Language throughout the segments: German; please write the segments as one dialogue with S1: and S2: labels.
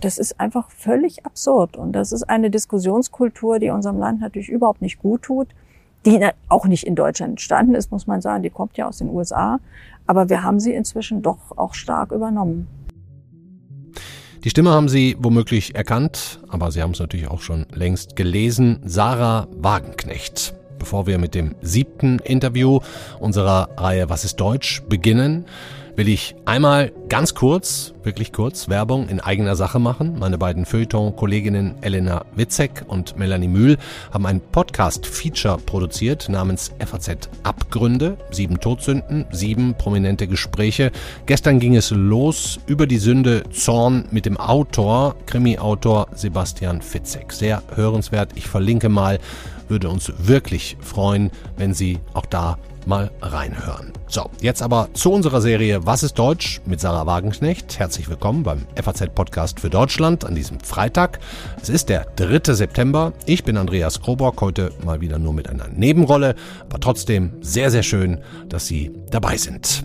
S1: Das ist einfach völlig absurd. Und das ist eine Diskussionskultur, die unserem Land natürlich überhaupt nicht gut tut, die auch nicht in Deutschland entstanden ist, muss man sagen. Die kommt ja aus den USA. Aber wir haben sie inzwischen doch auch stark übernommen.
S2: Die Stimme haben Sie womöglich erkannt, aber Sie haben es natürlich auch schon längst gelesen. Sarah Wagenknecht. Bevor wir mit dem siebten Interview unserer Reihe Was ist Deutsch beginnen, will ich einmal ganz kurz, wirklich kurz, Werbung in eigener Sache machen. Meine beiden Feuilleton-Kolleginnen Elena Witzek und Melanie Mühl haben ein Podcast-Feature produziert namens FAZ Abgründe. Sieben Todsünden, sieben prominente Gespräche. Gestern ging es los über die Sünde Zorn mit dem Autor, Krimi-Autor Sebastian Fitzek. Sehr hörenswert. Ich verlinke mal. Würde uns wirklich freuen, wenn Sie auch da mal reinhören. So, jetzt aber zu unserer Serie Was ist Deutsch mit Sarah Wagenknecht. Herzlich willkommen beim FAZ-Podcast für Deutschland an diesem Freitag. Es ist der 3. September. Ich bin Andreas Krobock, heute mal wieder nur mit einer Nebenrolle, aber trotzdem sehr, sehr schön, dass Sie dabei sind.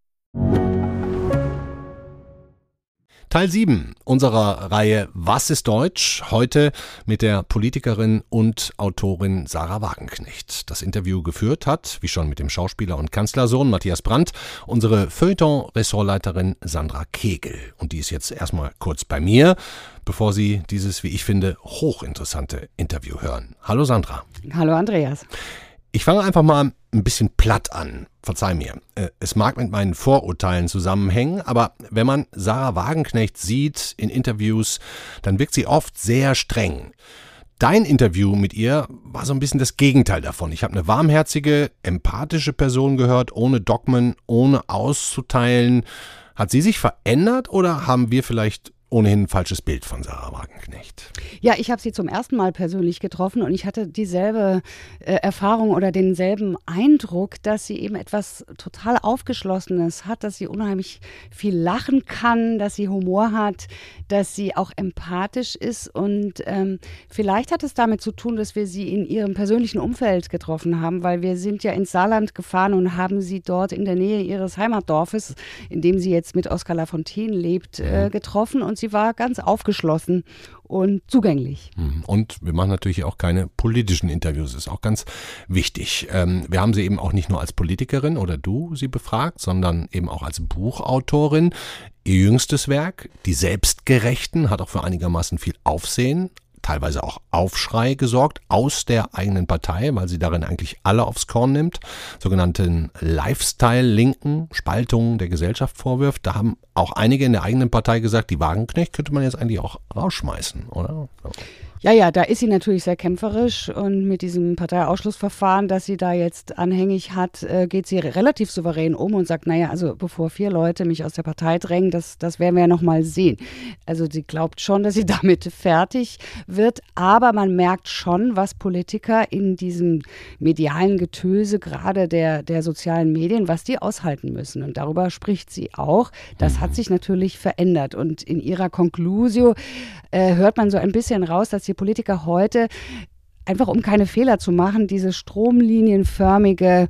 S2: Teil 7 unserer Reihe Was ist Deutsch? Heute mit der Politikerin und Autorin Sarah Wagenknecht. Das Interview geführt hat, wie schon mit dem Schauspieler und Kanzlersohn Matthias Brandt, unsere Feuilleton-Ressortleiterin Sandra Kegel. Und die ist jetzt erstmal kurz bei mir, bevor Sie dieses, wie ich finde, hochinteressante Interview hören. Hallo Sandra.
S3: Hallo Andreas.
S2: Ich fange einfach mal ein bisschen platt an. Verzeih mir. Äh, es mag mit meinen Vorurteilen zusammenhängen, aber wenn man Sarah Wagenknecht sieht in Interviews, dann wirkt sie oft sehr streng. Dein Interview mit ihr war so ein bisschen das Gegenteil davon. Ich habe eine warmherzige, empathische Person gehört, ohne Dogmen, ohne auszuteilen. Hat sie sich verändert oder haben wir vielleicht ohnehin ein falsches Bild von Sarah Wagenknecht.
S3: Ja, ich habe sie zum ersten Mal persönlich getroffen und ich hatte dieselbe äh, Erfahrung oder denselben Eindruck, dass sie eben etwas total Aufgeschlossenes hat, dass sie unheimlich viel lachen kann, dass sie Humor hat, dass sie auch empathisch ist und ähm, vielleicht hat es damit zu tun, dass wir sie in ihrem persönlichen Umfeld getroffen haben, weil wir sind ja ins Saarland gefahren und haben sie dort in der Nähe ihres Heimatdorfes, in dem sie jetzt mit Oskar Lafontaine lebt, äh, mhm. getroffen und sie war ganz aufgeschlossen und zugänglich.
S2: Mhm. Und wir machen natürlich auch keine politischen Interviews, ist auch ganz wichtig. Ähm, wir haben sie eben auch nicht nur als Politikerin oder du sie befragt, sondern eben auch als Buchautorin. Ihr jüngstes Werk, Die Selbstgerechten, hat auch für einigermaßen viel Aufsehen teilweise auch Aufschrei gesorgt aus der eigenen Partei, weil sie darin eigentlich alle aufs Korn nimmt, sogenannten Lifestyle-Linken, Spaltungen der Gesellschaft vorwirft. Da haben auch einige in der eigenen Partei gesagt, die Wagenknecht könnte man jetzt eigentlich auch rausschmeißen, oder? So.
S3: Ja, ja, da ist sie natürlich sehr kämpferisch und mit diesem Parteiausschlussverfahren, das sie da jetzt anhängig hat, äh, geht sie relativ souverän um und sagt, naja, also bevor vier Leute mich aus der Partei drängen, das, das werden wir ja noch mal sehen. Also sie glaubt schon, dass sie damit fertig wird, aber man merkt schon, was Politiker in diesem medialen Getöse, gerade der, der sozialen Medien, was die aushalten müssen. Und darüber spricht sie auch. Das hat sich natürlich verändert. Und in ihrer Conclusio äh, hört man so ein bisschen raus, dass die Politiker heute einfach um keine Fehler zu machen, diese stromlinienförmige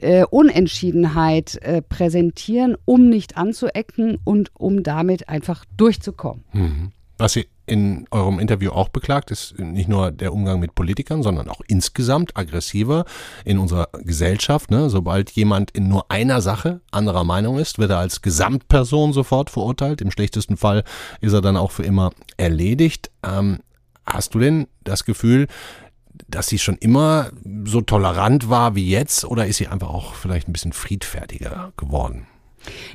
S3: äh, Unentschiedenheit äh, präsentieren, um nicht anzuecken und um damit einfach durchzukommen.
S2: Mhm. Was Sie in eurem Interview auch beklagt, ist nicht nur der Umgang mit Politikern, sondern auch insgesamt aggressiver in unserer Gesellschaft. Ne? Sobald jemand in nur einer Sache anderer Meinung ist, wird er als Gesamtperson sofort verurteilt. Im schlechtesten Fall ist er dann auch für immer erledigt. Ähm, Hast du denn das Gefühl, dass sie schon immer so tolerant war wie jetzt oder ist sie einfach auch vielleicht ein bisschen friedfertiger geworden?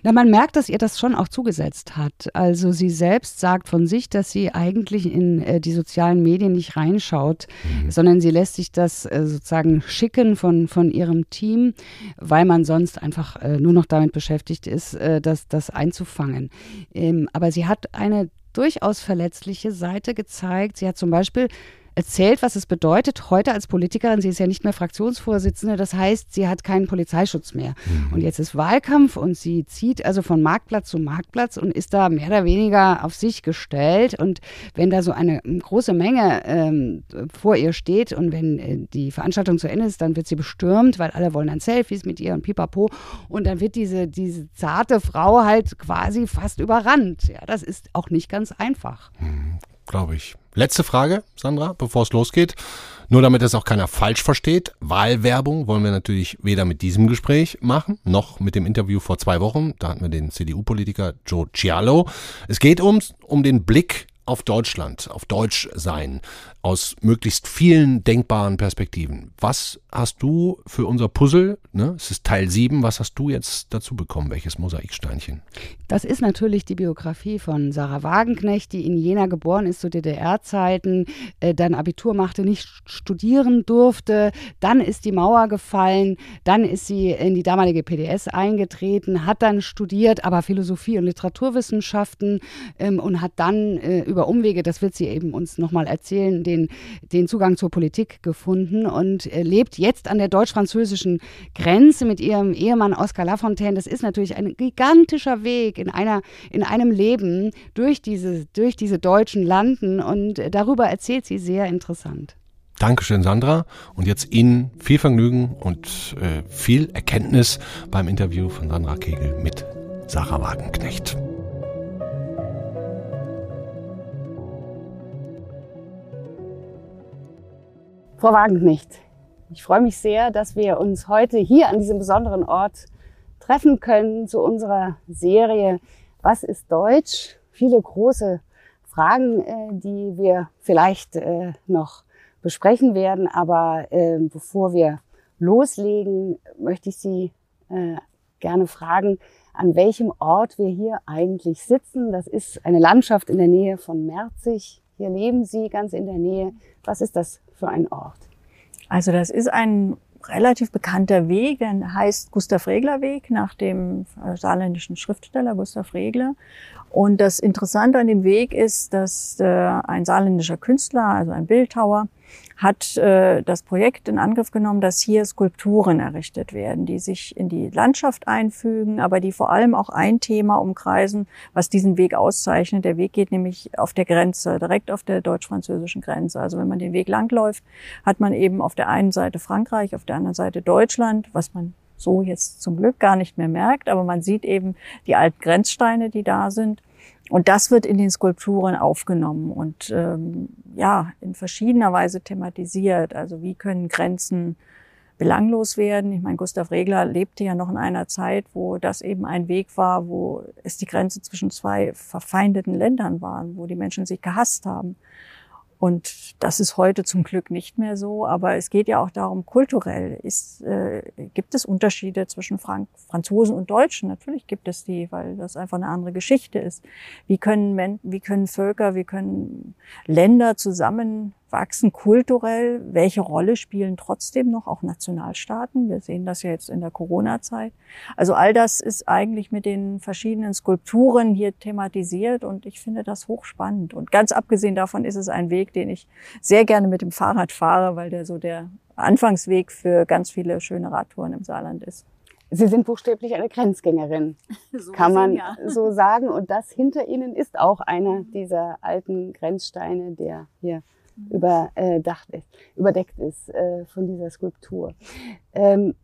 S3: Na, man merkt, dass ihr das schon auch zugesetzt hat. Also sie selbst sagt von sich, dass sie eigentlich in äh, die sozialen Medien nicht reinschaut, mhm. sondern sie lässt sich das äh, sozusagen schicken von, von ihrem Team, weil man sonst einfach äh, nur noch damit beschäftigt ist, äh, das, das einzufangen. Ähm, aber sie hat eine durchaus verletzliche Seite gezeigt. Sie hat zum Beispiel erzählt, was es bedeutet, heute als Politikerin, sie ist ja nicht mehr Fraktionsvorsitzende, das heißt, sie hat keinen Polizeischutz mehr. Mhm. Und jetzt ist Wahlkampf und sie zieht also von Marktplatz zu Marktplatz und ist da mehr oder weniger auf sich gestellt. Und wenn da so eine große Menge ähm, vor ihr steht und wenn äh, die Veranstaltung zu Ende ist, dann wird sie bestürmt, weil alle wollen dann Selfies mit ihr und pipapo. Und dann wird diese, diese zarte Frau halt quasi fast überrannt. Ja, das ist auch nicht ganz einfach.
S2: Mhm glaube ich. Letzte Frage, Sandra, bevor es losgeht. Nur damit es auch keiner falsch versteht. Wahlwerbung wollen wir natürlich weder mit diesem Gespräch machen, noch mit dem Interview vor zwei Wochen. Da hatten wir den CDU-Politiker Joe Cialo. Es geht um, um den Blick auf Deutschland, auf Deutschsein aus möglichst vielen denkbaren Perspektiven. Was hast du für unser Puzzle, ne, es ist Teil 7, was hast du jetzt dazu bekommen? Welches Mosaiksteinchen?
S3: Das ist natürlich die Biografie von Sarah Wagenknecht, die in Jena geboren ist zu DDR-Zeiten, äh, dann Abitur machte, nicht studieren durfte, dann ist die Mauer gefallen, dann ist sie in die damalige PDS eingetreten, hat dann studiert, aber Philosophie und Literaturwissenschaften ähm, und hat dann äh, über Umwege, das wird sie eben uns nochmal erzählen, den den, den Zugang zur Politik gefunden und äh, lebt jetzt an der deutsch-französischen Grenze mit ihrem Ehemann Oscar Lafontaine. Das ist natürlich ein gigantischer Weg in, einer, in einem Leben durch diese, durch diese deutschen Landen und äh, darüber erzählt sie sehr interessant.
S2: Dankeschön, Sandra. Und jetzt Ihnen viel Vergnügen und äh, viel Erkenntnis beim Interview von Sandra Kegel mit Sarah Wagenknecht.
S3: Frau Wagenknecht, ich freue mich sehr, dass wir uns heute hier an diesem besonderen Ort treffen können zu unserer Serie Was ist Deutsch? Viele große Fragen, äh, die wir vielleicht äh, noch besprechen werden. Aber äh, bevor wir loslegen, möchte ich Sie gerne fragen, an welchem Ort wir hier eigentlich sitzen. Das ist eine Landschaft in der Nähe von Merzig. Hier leben Sie ganz in der Nähe. Was ist das für ein Ort?
S1: Also das ist ein relativ bekannter Weg, der heißt Gustav Regler Weg nach dem äh, saarländischen Schriftsteller Gustav Regler. Und das Interessante an dem Weg ist, dass äh, ein saarländischer Künstler, also ein Bildhauer, hat äh, das Projekt in Angriff genommen, dass hier Skulpturen errichtet werden, die sich in die Landschaft einfügen, aber die vor allem auch ein Thema umkreisen, was diesen Weg auszeichnet. Der Weg geht nämlich auf der Grenze, direkt auf der deutsch-französischen Grenze. Also wenn man den Weg langläuft, hat man eben auf der einen Seite Frankreich, auf der anderen Seite Deutschland, was man so jetzt zum Glück gar nicht mehr merkt, aber man sieht eben die alten Grenzsteine, die da sind. Und das wird in den Skulpturen aufgenommen und ähm, ja, in verschiedener Weise thematisiert. Also wie können Grenzen belanglos werden? Ich meine, Gustav Regler lebte ja noch in einer Zeit, wo das eben ein Weg war, wo es die Grenze zwischen zwei verfeindeten Ländern waren, wo die Menschen sich gehasst haben. Und das ist heute zum Glück nicht mehr so. Aber es geht ja auch darum, kulturell ist, äh, gibt es Unterschiede zwischen Frank Franzosen und Deutschen. Natürlich gibt es die, weil das einfach eine andere Geschichte ist. Wie können, Men wie können Völker, wie können Länder zusammen wachsen kulturell, welche Rolle spielen trotzdem noch auch Nationalstaaten? Wir sehen das ja jetzt in der Corona-Zeit. Also all das ist eigentlich mit den verschiedenen Skulpturen hier thematisiert und ich finde das hochspannend. Und ganz abgesehen davon ist es ein Weg, den ich sehr gerne mit dem Fahrrad fahre, weil der so der Anfangsweg für ganz viele schöne Radtouren im Saarland ist.
S3: Sie sind buchstäblich eine Grenzgängerin, so kann man sehen, ja. so sagen. Und das hinter Ihnen ist auch einer dieser alten Grenzsteine, der hier überdacht ist, überdeckt ist äh, von dieser Skulptur. Ähm,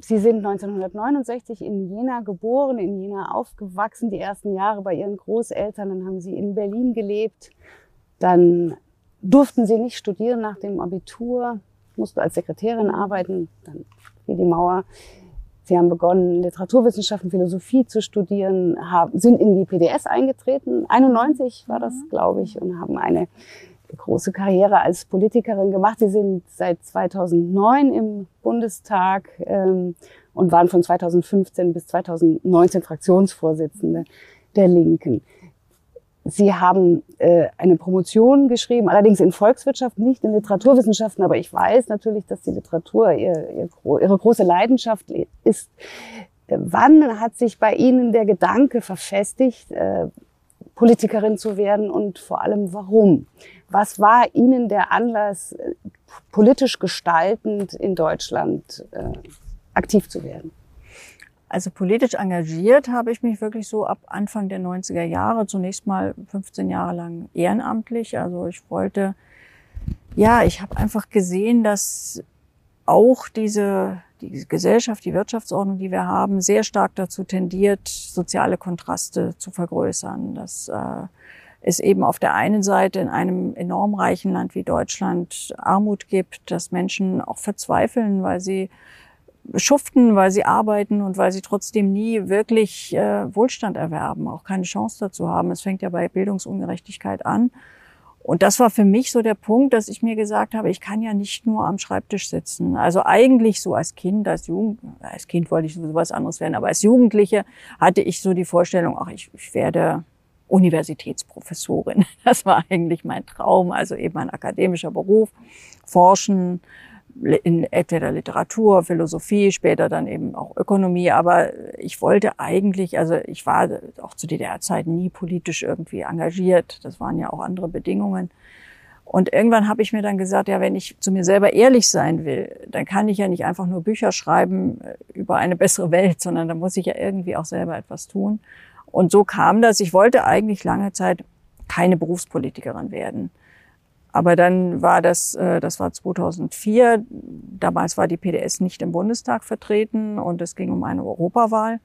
S3: Sie sind 1969 in Jena geboren, in Jena aufgewachsen, die ersten Jahre bei Ihren Großeltern. Dann haben Sie in Berlin gelebt. Dann durften Sie nicht studieren nach dem Abitur, mussten als Sekretärin arbeiten, dann fiel die Mauer. Sie haben begonnen, Literaturwissenschaften, Philosophie zu studieren, haben, sind in die PDS eingetreten. 91 war das, glaube ich, und haben eine große Karriere als Politikerin gemacht. Sie sind seit 2009 im Bundestag ähm, und waren von 2015 bis 2019 Fraktionsvorsitzende der Linken. Sie haben äh, eine Promotion geschrieben, allerdings in Volkswirtschaft, nicht in Literaturwissenschaften, aber ich weiß natürlich, dass die Literatur ihr, ihr, ihre große Leidenschaft ist. Wann hat sich bei Ihnen der Gedanke verfestigt, äh, Politikerin zu werden und vor allem warum? Was war Ihnen der Anlass, politisch gestaltend in Deutschland äh, aktiv zu werden?
S1: Also politisch engagiert habe ich mich wirklich so ab Anfang der 90er Jahre, zunächst mal 15 Jahre lang ehrenamtlich. Also ich wollte, ja, ich habe einfach gesehen, dass auch diese, die Gesellschaft, die Wirtschaftsordnung, die wir haben, sehr stark dazu tendiert, soziale Kontraste zu vergrößern. Dass äh, es eben auf der einen Seite in einem enorm reichen Land wie Deutschland Armut gibt, dass Menschen auch verzweifeln, weil sie schuften, weil sie arbeiten und weil sie trotzdem nie wirklich äh, Wohlstand erwerben, auch keine Chance dazu haben. Es fängt ja bei Bildungsungerechtigkeit an. Und das war für mich so der Punkt, dass ich mir gesagt habe, ich kann ja nicht nur am Schreibtisch sitzen. Also eigentlich so als Kind, als Jugend, als Kind wollte ich sowieso was anderes werden, aber als Jugendliche hatte ich so die Vorstellung, ach, ich, ich werde Universitätsprofessorin. Das war eigentlich mein Traum, also eben ein akademischer Beruf, forschen, in entweder Literatur, Philosophie, später dann eben auch Ökonomie. Aber ich wollte eigentlich, also ich war auch zu DDR-Zeiten nie politisch irgendwie engagiert. Das waren ja auch andere Bedingungen. Und irgendwann habe ich mir dann gesagt, ja, wenn ich zu mir selber ehrlich sein will, dann kann ich ja nicht einfach nur Bücher schreiben äh, über eine bessere Welt, sondern da muss ich ja irgendwie auch selber etwas tun. Und so kam das. Ich wollte eigentlich lange Zeit keine Berufspolitikerin werden. Aber dann war das, äh, das war 2004, damals war die PDS nicht im Bundestag vertreten und es ging um eine Europawahl.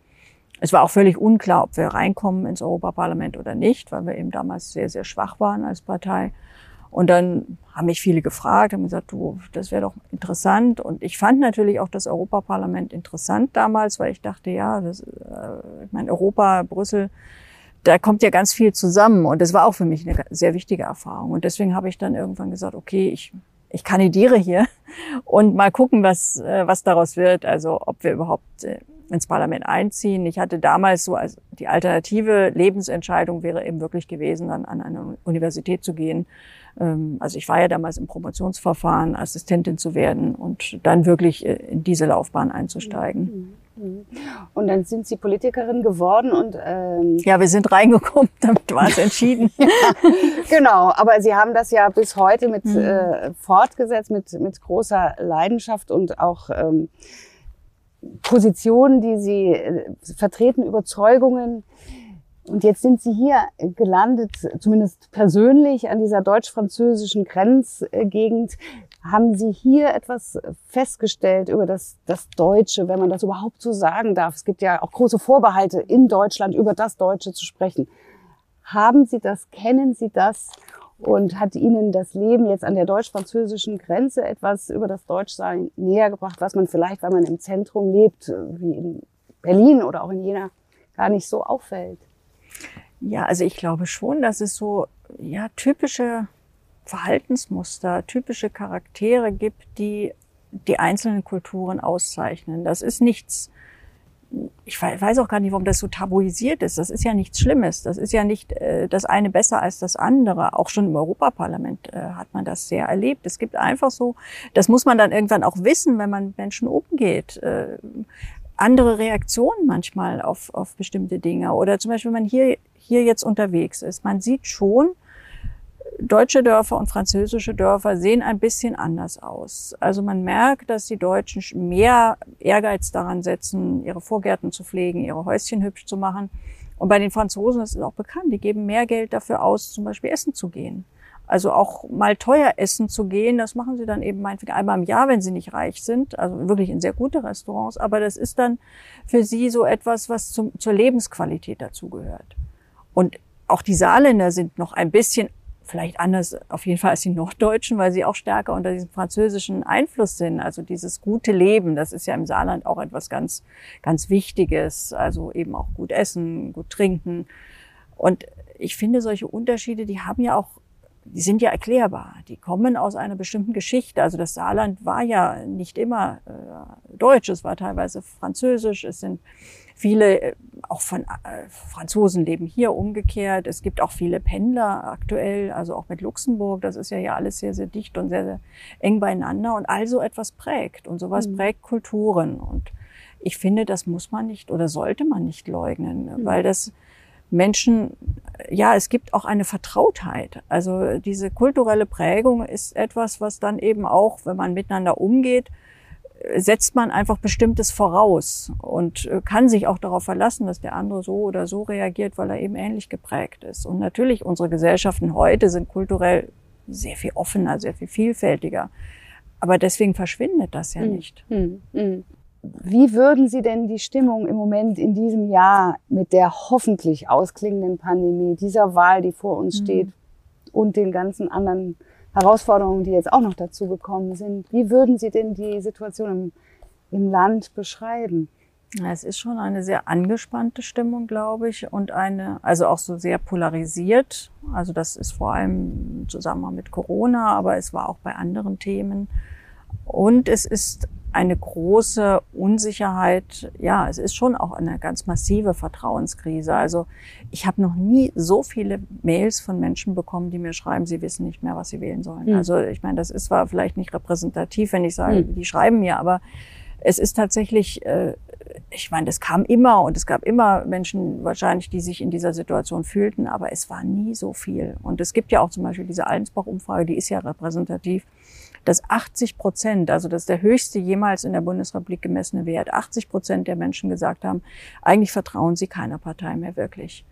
S1: Es war auch völlig unklar, ob wir reinkommen ins Europaparlament oder nicht, weil wir eben damals sehr, sehr schwach waren als Partei. Und dann haben mich viele gefragt, haben gesagt, du, das wäre doch interessant. Und ich fand natürlich auch das Europaparlament interessant damals, weil ich dachte, ja, das, äh, ich meine, Europa, Brüssel, da kommt ja ganz viel zusammen und das war auch für mich eine sehr wichtige Erfahrung. Und deswegen habe ich dann irgendwann gesagt, okay, ich, ich kandidiere hier und mal gucken, was, äh, was daraus wird. Also ob wir überhaupt äh, ins Parlament einziehen. Ich hatte damals so als die alternative Lebensentscheidung wäre eben wirklich gewesen, dann an eine Universität zu gehen. Ähm, also ich war ja damals im Promotionsverfahren, Assistentin zu werden und dann wirklich äh, in diese Laufbahn einzusteigen. Mhm.
S3: Und dann sind Sie Politikerin geworden und ähm
S1: ja, wir sind reingekommen, damit war es entschieden. ja,
S3: genau, aber Sie haben das ja bis heute mit mhm. äh, fortgesetzt, mit mit großer Leidenschaft und auch ähm, Positionen, die Sie äh, vertreten, Überzeugungen. Und jetzt sind Sie hier gelandet, zumindest persönlich, an dieser deutsch-französischen Grenzgegend. Haben Sie hier etwas festgestellt über das, das Deutsche, wenn man das überhaupt so sagen darf? Es gibt ja auch große Vorbehalte in Deutschland, über das Deutsche zu sprechen. Haben Sie das? Kennen Sie das? Und hat Ihnen das Leben jetzt an der deutsch-französischen Grenze etwas über das Deutschsein näher gebracht, was man vielleicht, weil man im Zentrum lebt, wie in Berlin oder auch in Jena, gar nicht so auffällt?
S1: Ja, also ich glaube schon, dass es so ja typische Verhaltensmuster, typische Charaktere gibt, die die einzelnen Kulturen auszeichnen. Das ist nichts, ich weiß auch gar nicht, warum das so tabuisiert ist. Das ist ja nichts Schlimmes. Das ist ja nicht äh, das eine besser als das andere. Auch schon im Europaparlament äh, hat man das sehr erlebt. Es gibt einfach so, das muss man dann irgendwann auch wissen, wenn man Menschen umgeht. Äh, andere Reaktionen manchmal auf, auf bestimmte Dinge. Oder zum Beispiel, wenn man hier, hier jetzt unterwegs ist. Man sieht schon, deutsche Dörfer und französische Dörfer sehen ein bisschen anders aus. Also man merkt, dass die Deutschen mehr Ehrgeiz daran setzen, ihre Vorgärten zu pflegen, ihre Häuschen hübsch zu machen. Und bei den Franzosen das ist auch bekannt, die geben mehr Geld dafür aus, zum Beispiel essen zu gehen. Also auch mal teuer essen zu gehen, das machen sie dann eben meinetwegen einmal im Jahr, wenn sie nicht reich sind, also wirklich in sehr gute Restaurants. Aber das ist dann für sie so etwas, was zum, zur Lebensqualität dazugehört. Und auch die Saarländer sind noch ein bisschen vielleicht anders auf jeden Fall als die Norddeutschen, weil sie auch stärker unter diesem französischen Einfluss sind. Also dieses gute Leben, das ist ja im Saarland auch etwas ganz, ganz Wichtiges. Also eben auch gut essen, gut trinken. Und ich finde solche Unterschiede, die haben ja auch die sind ja erklärbar. Die kommen aus einer bestimmten Geschichte. Also das Saarland war ja nicht immer äh, deutsch, es war teilweise französisch. Es sind viele, äh, auch von äh, Franzosen leben hier umgekehrt. Es gibt auch viele Pendler aktuell, also auch mit Luxemburg. Das ist ja ja alles sehr, sehr dicht und sehr, sehr eng beieinander. Und also etwas prägt. Und sowas mhm. prägt Kulturen. Und ich finde, das muss man nicht oder sollte man nicht leugnen, mhm. weil das Menschen, ja, es gibt auch eine Vertrautheit. Also diese kulturelle Prägung ist etwas, was dann eben auch, wenn man miteinander umgeht, setzt man einfach Bestimmtes voraus und äh, kann sich auch darauf verlassen, dass der andere so oder so reagiert, weil er eben ähnlich geprägt ist. Und natürlich, unsere Gesellschaften heute sind kulturell sehr viel offener, sehr viel vielfältiger. Aber deswegen verschwindet das ja hm. nicht.
S3: Hm, hm. Wie würden Sie denn die Stimmung im Moment in diesem Jahr mit der hoffentlich ausklingenden Pandemie, dieser Wahl, die vor uns mhm. steht und den ganzen anderen Herausforderungen, die jetzt auch noch dazu gekommen sind, wie würden Sie denn die Situation im, im Land beschreiben?
S1: Es ist schon eine sehr angespannte Stimmung, glaube ich, und eine, also auch so sehr polarisiert. Also das ist vor allem im Zusammenhang mit Corona, aber es war auch bei anderen Themen. Und es ist eine große Unsicherheit. Ja, es ist schon auch eine ganz massive Vertrauenskrise. Also ich habe noch nie so viele Mails von Menschen bekommen, die mir schreiben, sie wissen nicht mehr, was sie wählen sollen. Mhm. Also ich meine, das ist zwar vielleicht nicht repräsentativ, wenn ich sage, mhm. die schreiben mir, aber es ist tatsächlich, äh, ich meine, das kam immer und es gab immer Menschen wahrscheinlich, die sich in dieser Situation fühlten, aber es war nie so viel. Und es gibt ja auch zum Beispiel diese Allensbach-Umfrage, die ist ja repräsentativ dass 80 Prozent, also das ist der höchste jemals in der Bundesrepublik gemessene Wert, 80 Prozent der Menschen gesagt haben, eigentlich vertrauen sie keiner Partei mehr wirklich.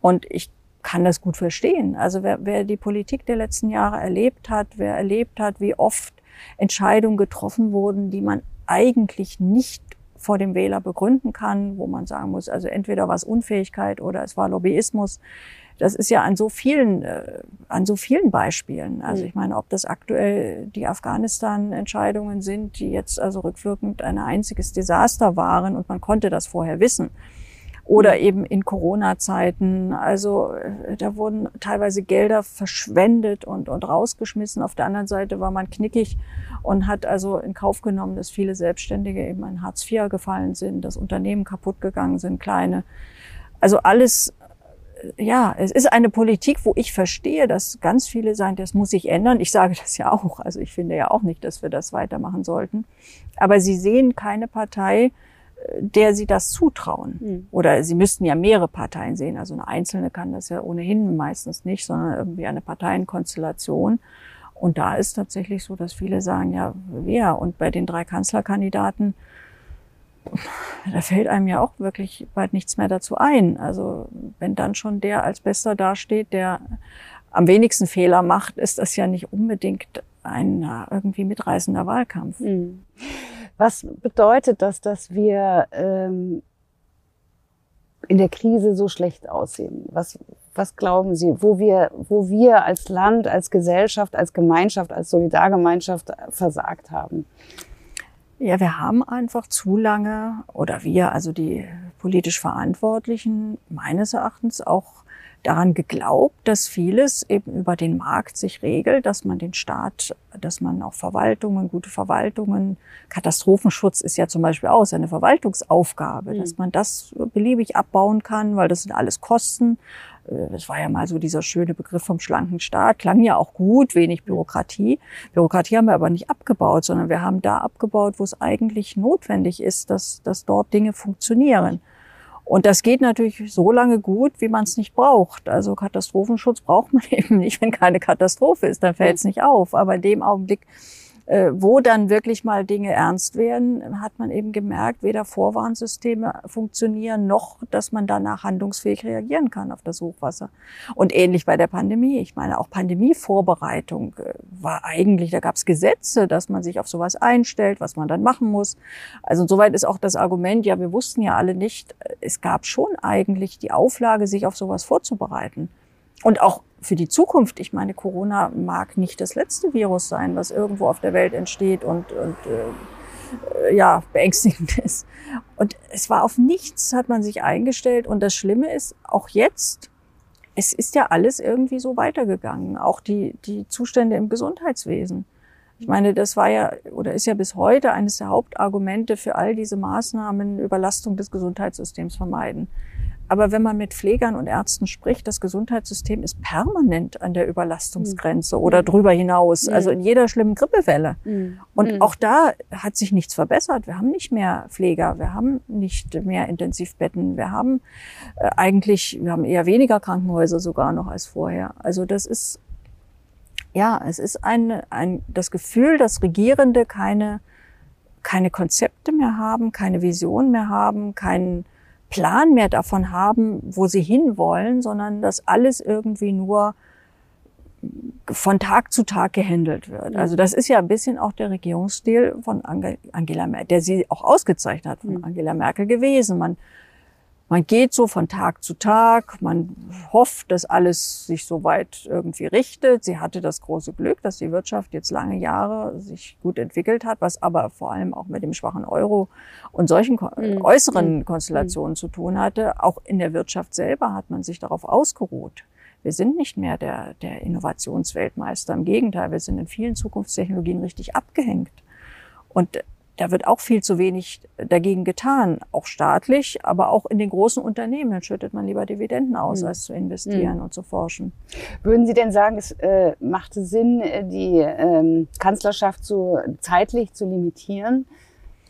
S1: Und ich kann das gut verstehen. Also wer, wer die Politik der letzten Jahre erlebt hat, wer erlebt hat, wie oft Entscheidungen getroffen wurden, die man eigentlich nicht vor dem Wähler begründen kann, wo man sagen muss, also entweder war es Unfähigkeit oder es war Lobbyismus das ist ja an so vielen, äh, an so vielen Beispielen. Also mhm. ich meine, ob das aktuell die Afghanistan-Entscheidungen sind, die jetzt also rückwirkend ein einziges Desaster waren und man konnte das vorher wissen. Oder mhm. eben in Corona-Zeiten. Also äh, da wurden teilweise Gelder verschwendet und, und rausgeschmissen. Auf der anderen Seite war man knickig und hat also in Kauf genommen, dass viele Selbstständige eben in Hartz IV gefallen sind, dass Unternehmen kaputt gegangen sind, kleine. Also alles ja, es ist eine Politik, wo ich verstehe, dass ganz viele sagen, das muss sich ändern. Ich sage das ja auch. Also ich finde ja auch nicht, dass wir das weitermachen sollten. Aber sie sehen keine Partei, äh, der sie das zutrauen. Mhm. Oder sie müssten ja mehrere Parteien sehen. Also eine einzelne kann das ja ohnehin meistens nicht, sondern irgendwie eine Parteienkonstellation. Und da ist tatsächlich so, dass viele sagen, ja, wer? Und bei den drei Kanzlerkandidaten, da fällt einem ja auch wirklich bald nichts mehr dazu ein. Also wenn dann schon der als Bester dasteht, der am wenigsten Fehler macht, ist das ja nicht unbedingt ein irgendwie mitreißender Wahlkampf. Hm.
S3: Was bedeutet das, dass wir ähm, in der Krise so schlecht aussehen? Was, was glauben Sie, wo wir, wo wir als Land, als Gesellschaft, als Gemeinschaft, als Solidargemeinschaft versagt haben?
S1: Ja, wir haben einfach zu lange, oder wir, also die politisch Verantwortlichen, meines Erachtens auch daran geglaubt, dass vieles eben über den Markt sich regelt, dass man den Staat, dass man auch Verwaltungen, gute Verwaltungen, Katastrophenschutz ist ja zum Beispiel auch eine Verwaltungsaufgabe, mhm. dass man das beliebig abbauen kann, weil das sind alles Kosten das war ja mal so dieser schöne Begriff vom schlanken Staat, klang ja auch gut, wenig Bürokratie. Bürokratie haben wir aber nicht abgebaut, sondern wir haben da abgebaut, wo es eigentlich notwendig ist, dass, dass dort Dinge funktionieren. Und das geht natürlich so lange gut, wie man es nicht braucht. Also Katastrophenschutz braucht man eben nicht, wenn keine Katastrophe ist, dann fällt es nicht auf. Aber in dem Augenblick, äh, wo dann wirklich mal Dinge ernst werden, hat man eben gemerkt, weder Vorwarnsysteme funktionieren, noch dass man danach handlungsfähig reagieren kann auf das Hochwasser. Und ähnlich bei der Pandemie. Ich meine, auch Pandemievorbereitung äh, war eigentlich, da gab es Gesetze, dass man sich auf sowas einstellt, was man dann machen muss. Also insoweit ist auch das Argument, ja, wir wussten ja alle nicht, es gab schon eigentlich die Auflage, sich auf sowas vorzubereiten. Und auch für die Zukunft, ich meine, Corona mag nicht das letzte Virus sein, was irgendwo auf der Welt entsteht und, und äh, ja, beängstigend ist. Und es war auf nichts, hat man sich eingestellt. Und das Schlimme ist, auch jetzt, es ist ja alles irgendwie so weitergegangen. Auch die, die Zustände im Gesundheitswesen. Ich meine, das war ja oder ist ja bis heute eines der Hauptargumente für all diese Maßnahmen, Überlastung des Gesundheitssystems vermeiden. Aber wenn man mit Pflegern und Ärzten spricht, das Gesundheitssystem ist permanent an der Überlastungsgrenze mhm. oder drüber hinaus, also in jeder schlimmen Grippewelle. Mhm. Und mhm. auch da hat sich nichts verbessert. Wir haben nicht mehr Pfleger, wir haben nicht mehr Intensivbetten, wir haben äh, eigentlich, wir haben eher weniger Krankenhäuser sogar noch als vorher. Also das ist, ja, es ist ein, ein, das Gefühl, dass Regierende keine, keine Konzepte mehr haben, keine Vision mehr haben, keinen Plan mehr davon haben, wo sie hinwollen, sondern dass alles irgendwie nur von Tag zu Tag gehandelt wird. Also das ist ja ein bisschen auch der Regierungsstil von Angela Merkel, der sie auch ausgezeichnet hat von Angela Merkel gewesen. Man man geht so von Tag zu Tag, man hofft, dass alles sich soweit irgendwie richtet. Sie hatte das große Glück, dass die Wirtschaft jetzt lange Jahre sich gut entwickelt hat, was aber vor allem auch mit dem schwachen Euro und solchen mhm. äußeren mhm. Konstellationen mhm. zu tun hatte. Auch in der Wirtschaft selber hat man sich darauf ausgeruht. Wir sind nicht mehr der, der Innovationsweltmeister. Im Gegenteil, wir sind in vielen Zukunftstechnologien richtig abgehängt. Und da wird auch viel zu wenig dagegen getan, auch staatlich, aber auch in den großen Unternehmen. Dann schüttet man lieber Dividenden aus, mhm. als zu investieren mhm. und zu forschen.
S3: Würden Sie denn sagen, es äh, machte Sinn, äh, die ähm, Kanzlerschaft so zeitlich zu limitieren,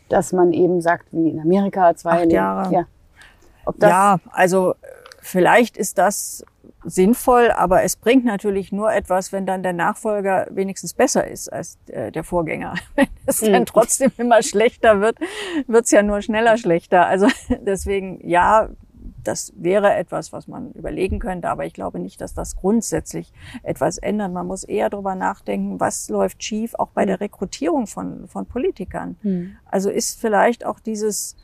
S3: dass man eben sagt, wie in Amerika zwei
S1: Acht Jahre? Ja. ja, also vielleicht ist das sinnvoll, aber es bringt natürlich nur etwas, wenn dann der Nachfolger wenigstens besser ist als äh, der Vorgänger. Wenn es dann mhm. trotzdem immer schlechter wird, wird's ja nur schneller schlechter. Also deswegen, ja, das wäre etwas, was man überlegen könnte, aber ich glaube nicht, dass das grundsätzlich etwas ändert. Man muss eher darüber nachdenken, was läuft schief, auch bei mhm. der Rekrutierung von, von Politikern. Mhm. Also ist vielleicht auch dieses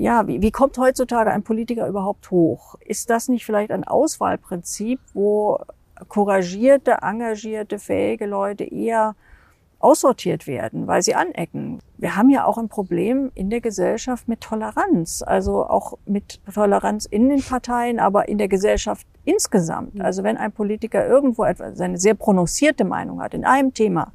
S1: ja, wie, wie kommt heutzutage ein Politiker überhaupt hoch? Ist das nicht vielleicht ein Auswahlprinzip, wo couragierte, engagierte, fähige Leute eher aussortiert werden, weil sie anecken. Wir haben ja auch ein Problem in der Gesellschaft mit Toleranz, also auch mit Toleranz in den Parteien, aber in der Gesellschaft insgesamt. Mhm. Also wenn ein Politiker irgendwo etwas, seine sehr prononcierte Meinung hat in einem Thema,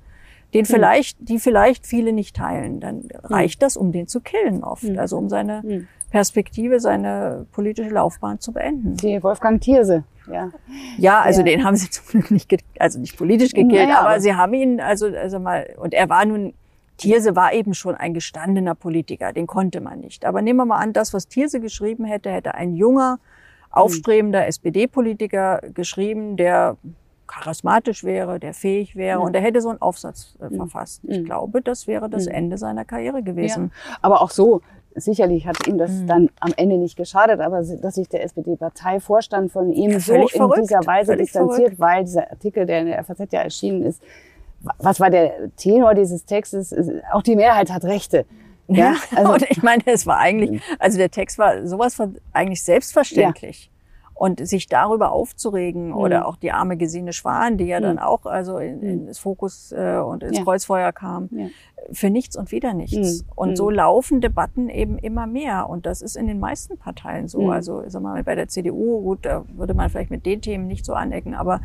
S1: den hm. vielleicht, die vielleicht viele nicht teilen, dann hm. reicht das, um den zu killen oft, hm. also um seine Perspektive, seine politische Laufbahn zu beenden.
S3: Die Wolfgang Thierse. Ja,
S1: ja also ja. den haben sie zum Glück nicht, also nicht politisch gekillt, naja, aber, aber sie haben ihn, also, also mal, und er war nun, Thierse war eben schon ein gestandener Politiker, den konnte man nicht. Aber nehmen wir mal an, das, was Thierse geschrieben hätte, hätte ein junger, aufstrebender SPD-Politiker geschrieben, der charismatisch wäre, der fähig wäre ja. und er hätte so einen Aufsatz äh, verfasst. Ich mhm. glaube, das wäre das mhm. Ende seiner Karriere gewesen.
S3: Ja. Aber auch so, sicherlich hat ihm das mhm. dann am Ende nicht geschadet, aber dass sich der SPD-Parteivorstand von ihm ja, so in verrückt. dieser Weise völlig distanziert, verrückt. weil dieser Artikel, der in der FAZ ja erschienen ist, was war der Tenor dieses Textes? Auch die Mehrheit hat Rechte.
S1: Ja, also, und ich meine, es war eigentlich, mhm. also der Text war sowas von eigentlich selbstverständlich. Ja. Und sich darüber aufzuregen mhm. oder auch die arme Gesine Schwan, die ja mhm. dann auch also in, in mhm. das Fokus äh, und ins ja. Kreuzfeuer kam, ja. für nichts und wieder nichts. Mhm. Und so mhm. laufen Debatten eben immer mehr. Und das ist in den meisten Parteien so. Mhm. Also sag mal, bei der CDU, gut, da würde man vielleicht mit den Themen nicht so anecken, aber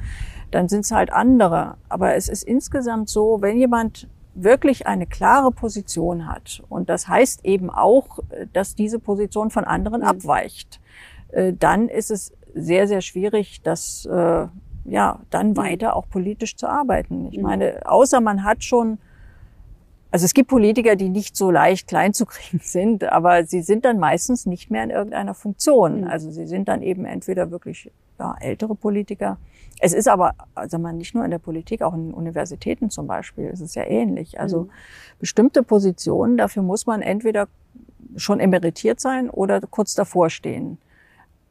S1: dann sind es halt andere. Aber es ist insgesamt so, wenn jemand wirklich eine klare Position hat, und das heißt eben auch, dass diese Position von anderen abweicht, äh, dann ist es sehr, sehr schwierig, das äh, ja dann weiter auch politisch zu arbeiten. Ich mhm. meine, außer man hat schon, also es gibt Politiker, die nicht so leicht klein zu kriegen sind, aber sie sind dann meistens nicht mehr in irgendeiner Funktion. Mhm. Also sie sind dann eben entweder wirklich ja, ältere Politiker. Es ist aber, also man nicht nur in der Politik, auch in Universitäten zum Beispiel, ist es ja ähnlich. Also mhm. bestimmte Positionen, dafür muss man entweder schon emeritiert sein oder kurz davor stehen.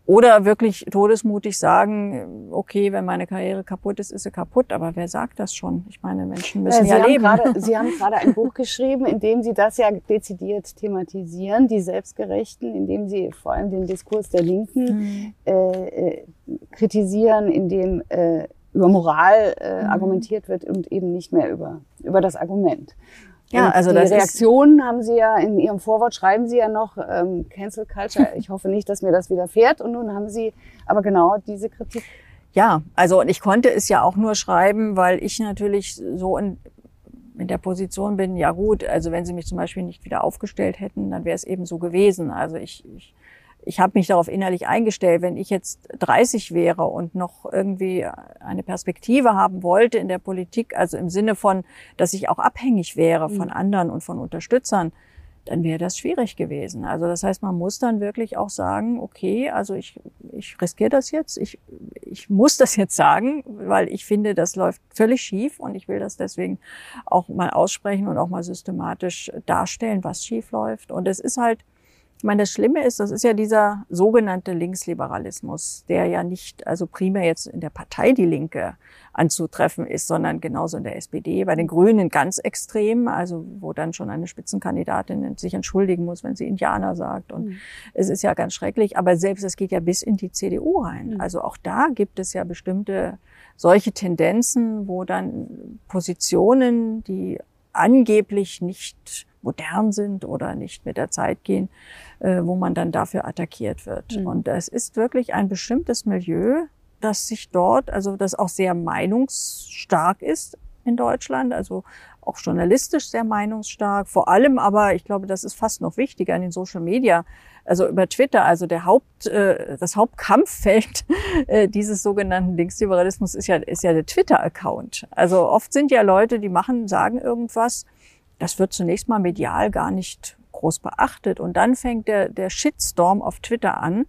S1: Oder wirklich todesmutig sagen, okay, wenn meine Karriere kaputt ist, ist sie kaputt. Aber wer sagt das schon? Ich meine, Menschen müssen ja, ja leben.
S3: Grade, Sie haben gerade ein Buch geschrieben, in dem Sie das ja dezidiert thematisieren, die Selbstgerechten, in dem Sie vor allem den Diskurs der Linken mhm. äh, äh kritisieren, in dem äh, über Moral äh, mhm. argumentiert wird und eben nicht mehr über, über das Argument. Ja, und also die das Reaktionen haben Sie ja in Ihrem Vorwort schreiben Sie ja noch ähm, Cancel Culture. Ich hoffe nicht, dass mir das widerfährt. Und nun haben Sie aber genau diese Kritik
S1: Ja, also und ich konnte es ja auch nur schreiben, weil ich natürlich so in, in der Position bin, ja gut, also wenn sie mich zum Beispiel nicht wieder aufgestellt hätten, dann wäre es eben so gewesen. Also ich, ich, ich habe mich darauf innerlich eingestellt, wenn ich jetzt 30 wäre und noch irgendwie eine Perspektive haben wollte in der Politik, also im Sinne von, dass ich auch abhängig wäre von mhm. anderen und von Unterstützern, dann wäre das schwierig gewesen. Also das heißt, man muss dann wirklich auch sagen, okay, also ich, ich riskiere das jetzt, ich, ich muss das jetzt sagen, weil ich finde, das läuft völlig schief und ich will das deswegen auch mal aussprechen und auch mal systematisch darstellen, was schief läuft. Und es ist halt, ich meine, das Schlimme ist, das ist ja dieser sogenannte Linksliberalismus, der ja nicht, also primär jetzt in der Partei Die Linke anzutreffen ist, sondern genauso in der SPD, bei den Grünen ganz extrem, also wo dann schon eine Spitzenkandidatin sich entschuldigen muss, wenn sie Indianer sagt. Und mhm. es ist ja ganz schrecklich, aber selbst es geht ja bis in die CDU rein. Mhm. Also auch da gibt es ja bestimmte solche Tendenzen, wo dann Positionen, die angeblich nicht modern sind oder nicht mit der Zeit gehen, äh, wo man dann dafür attackiert wird. Mhm. Und es ist wirklich ein bestimmtes Milieu, das sich dort, also das auch sehr meinungsstark ist in Deutschland, also auch journalistisch sehr meinungsstark, vor allem aber, ich glaube, das ist fast noch wichtiger in den Social Media, also über Twitter, also der Haupt, äh, das Hauptkampffeld äh, dieses sogenannten Linksliberalismus ist ja, ist ja der Twitter-Account. Also oft sind ja Leute, die machen, sagen irgendwas, das wird zunächst mal medial gar nicht groß beachtet. Und dann fängt der, der Shitstorm auf Twitter an.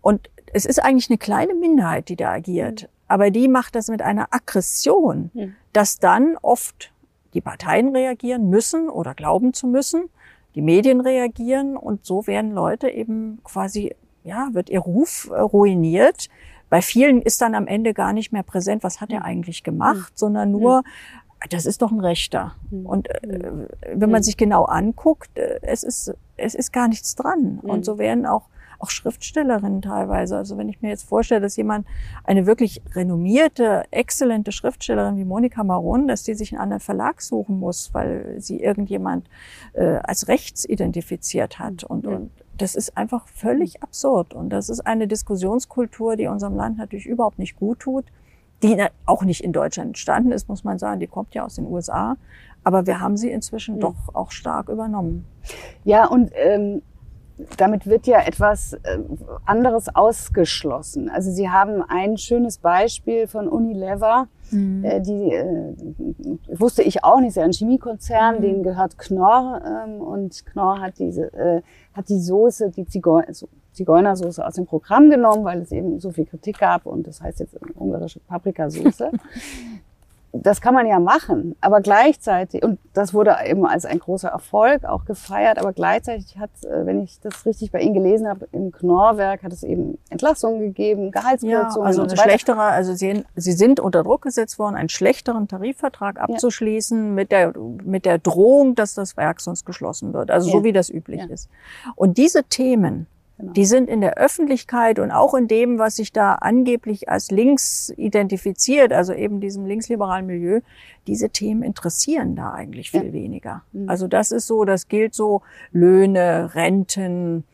S1: Und es ist eigentlich eine kleine Minderheit, die da agiert. Mhm. Aber die macht das mit einer Aggression, mhm. dass dann oft die Parteien reagieren müssen oder glauben zu müssen, die Medien reagieren und so werden Leute eben quasi, ja, wird ihr Ruf äh, ruiniert. Bei vielen ist dann am Ende gar nicht mehr präsent, was hat er mhm. eigentlich gemacht, mhm. sondern nur, das ist doch ein Rechter. Mhm. Und äh, wenn man mhm. sich genau anguckt, äh, es ist, es ist gar nichts dran. Und so werden auch auch Schriftstellerinnen teilweise. Also wenn ich mir jetzt vorstelle, dass jemand eine wirklich renommierte, exzellente Schriftstellerin wie Monika Maron, dass die sich einen anderen Verlag suchen muss, weil sie irgendjemand äh, als rechts identifiziert hat und, und das ist einfach völlig absurd. Und das ist eine Diskussionskultur, die unserem Land natürlich überhaupt nicht gut tut die auch nicht in Deutschland entstanden ist, muss man sagen. Die kommt ja aus den USA. Aber wir haben sie inzwischen mhm. doch auch stark übernommen.
S3: Ja, und ähm, damit wird ja etwas äh, anderes ausgeschlossen. Also Sie haben ein schönes Beispiel von Unilever. Mhm. Äh, die äh, wusste ich auch nicht, ist ja ein Chemiekonzern, mhm. denen gehört Knorr ähm, und Knorr hat diese äh, hat die Soße, die Zigeuner, Zigeunersoße aus dem Programm genommen, weil es eben so viel Kritik gab und das heißt jetzt ungarische Paprikasoße. das kann man ja machen, aber gleichzeitig, und das wurde eben als ein großer Erfolg auch gefeiert, aber gleichzeitig hat, äh, wenn ich das richtig bei Ihnen gelesen habe, im Knorrwerk hat es eben Entlassungen gegeben, Gehaltskürzungen.
S1: Ja, also eine so schlechtere, also Sie, Sie sind unter Druck gesetzt worden, einen schlechteren Tarifvertrag abzuschließen ja. mit der, mit der Drohung, dass das Werk sonst geschlossen wird. Also ja. so wie das üblich ist. Und diese Themen, Genau. Die sind in der Öffentlichkeit und auch in dem, was sich da angeblich als links identifiziert, also eben diesem linksliberalen Milieu, diese Themen interessieren da eigentlich viel ja. weniger. Mhm. Also das ist so, das gilt so Löhne, Renten,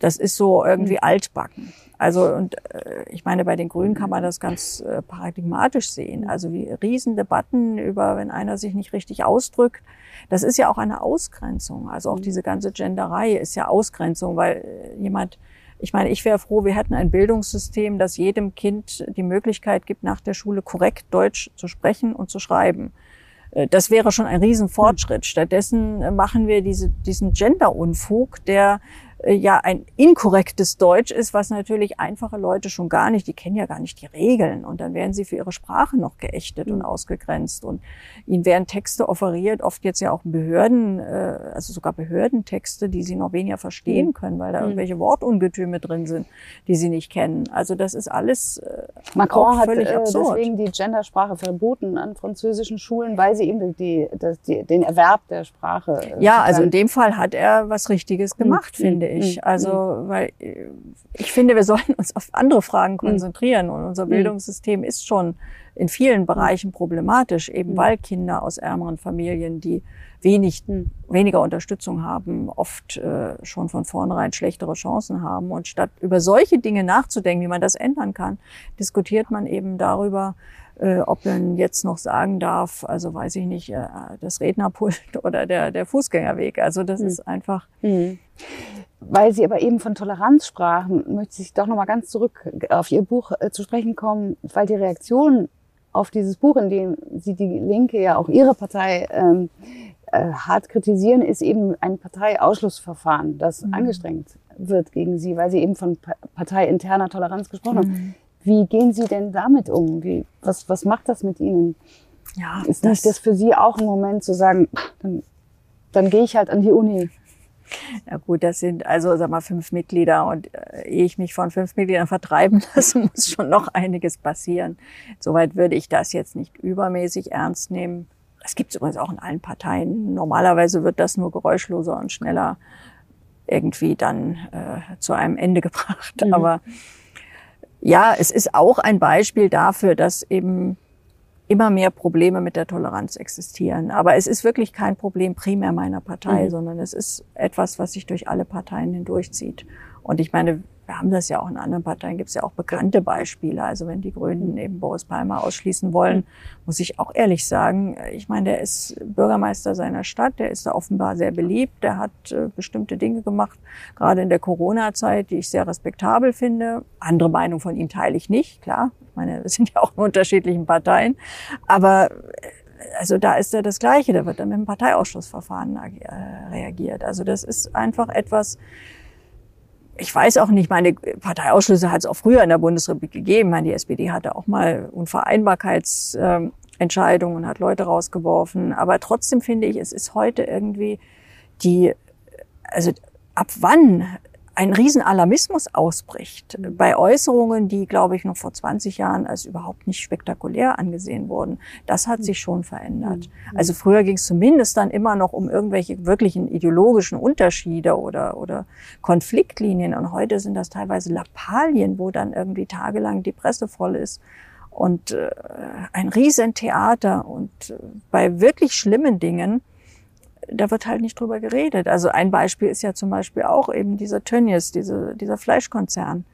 S1: das ist so irgendwie mhm. altbacken. Also und äh, ich meine, bei den Grünen kann man das ganz äh, paradigmatisch sehen. Also wie Riesendebatten über, wenn einer sich nicht richtig ausdrückt, das ist ja auch eine Ausgrenzung. Also auch mhm. diese ganze Genderei ist ja Ausgrenzung, weil äh, jemand, ich meine, ich wäre froh, wir hätten ein Bildungssystem, das jedem Kind die Möglichkeit gibt, nach der Schule korrekt Deutsch zu sprechen und zu schreiben. Äh, das wäre schon ein Riesenfortschritt. Mhm. Stattdessen machen wir diese, diesen Gender-Unfug, der äh, ja ein inkorrektes Deutsch ist, was natürlich einfache Leute schon gar nicht, die kennen ja gar nicht die Regeln und dann werden sie für ihre Sprache noch geächtet und mhm. ausgegrenzt und ihnen werden Texte offeriert, oft jetzt ja auch Behörden, äh, also sogar Behördentexte, die sie noch weniger verstehen mhm. können, weil da mhm. irgendwelche Wortungetüme drin sind, die sie nicht kennen. Also das ist alles äh,
S3: Macron hat äh, deswegen die Gendersprache verboten an französischen Schulen, weil sie eben die, die, den Erwerb der Sprache.
S1: ja, also in dem Fall hat er was Richtiges gemacht, finde ich. Mhm. Also, mhm. weil äh, ich finde, wir sollten uns auf andere Fragen mhm. konzentrieren und unser Bildungssystem ist schon in vielen Bereichen problematisch, eben weil Kinder aus ärmeren Familien, die wenig, hm. weniger Unterstützung haben, oft äh, schon von vornherein schlechtere Chancen haben. Und statt über solche Dinge nachzudenken, wie man das ändern kann, diskutiert man eben darüber, äh, ob man jetzt noch sagen darf, also weiß ich nicht, äh, das Rednerpult oder der, der Fußgängerweg. Also das mhm. ist einfach. Mhm.
S3: Weil Sie aber eben von Toleranz sprachen, möchte ich doch noch mal ganz zurück auf Ihr Buch äh, zu sprechen kommen, weil die Reaktion auf dieses Buch, in dem Sie die Linke, ja auch Ihre Partei ähm, äh, hart kritisieren, ist eben ein Parteiausschlussverfahren, das mhm. angestrengt wird gegen Sie, weil Sie eben von parteiinterner Toleranz gesprochen haben. Mhm. Wie gehen Sie denn damit um? Wie, was, was macht das mit Ihnen? Ja, ist nicht das für Sie auch ein Moment zu sagen, dann, dann gehe ich halt an die Uni?
S1: Ja gut, das sind also sag mal fünf Mitglieder und äh, ehe ich mich von fünf Mitgliedern vertreiben lasse, muss schon noch einiges passieren. Soweit würde ich das jetzt nicht übermäßig ernst nehmen. Das gibt es übrigens auch in allen Parteien. Normalerweise wird das nur geräuschloser und schneller irgendwie dann äh, zu einem Ende gebracht. Mhm. Aber ja, es ist auch ein Beispiel dafür, dass eben immer mehr Probleme mit der Toleranz existieren. Aber es ist wirklich kein Problem primär meiner Partei, mhm. sondern es ist etwas, was sich durch alle Parteien hindurchzieht. Und ich meine, wir haben das ja auch in anderen Parteien, gibt es ja auch bekannte Beispiele. Also wenn die Grünen eben Boris Palmer ausschließen wollen, muss ich auch ehrlich sagen, ich meine, der ist Bürgermeister seiner Stadt, der ist da offenbar sehr beliebt, der hat äh, bestimmte Dinge gemacht, gerade in der Corona-Zeit, die ich sehr respektabel finde. Andere Meinung von ihm teile ich nicht, klar. Ich meine, wir sind ja auch in unterschiedlichen Parteien. Aber äh, also da ist ja das Gleiche, da wird dann mit dem Parteiausschussverfahren äh, reagiert. Also das ist einfach etwas, ich weiß auch nicht, meine Parteiausschlüsse hat es auch früher in der Bundesrepublik gegeben. Meine, die SPD hatte auch mal Unvereinbarkeitsentscheidungen und hat Leute rausgeworfen. Aber trotzdem finde ich, es ist heute irgendwie die, also ab wann ein Riesenalarmismus ausbricht bei Äußerungen, die, glaube ich, noch vor 20 Jahren als überhaupt nicht spektakulär angesehen wurden. Das hat sich schon verändert. Mhm. Also früher ging es zumindest dann immer noch um irgendwelche wirklichen ideologischen Unterschiede oder, oder Konfliktlinien. Und heute sind das teilweise Lappalien, wo dann irgendwie tagelang die Presse voll ist und äh, ein Riesentheater. Und äh, bei wirklich schlimmen Dingen da wird halt nicht drüber geredet. Also ein Beispiel ist ja zum Beispiel auch eben dieser Tönnies, diese, dieser Fleischkonzern.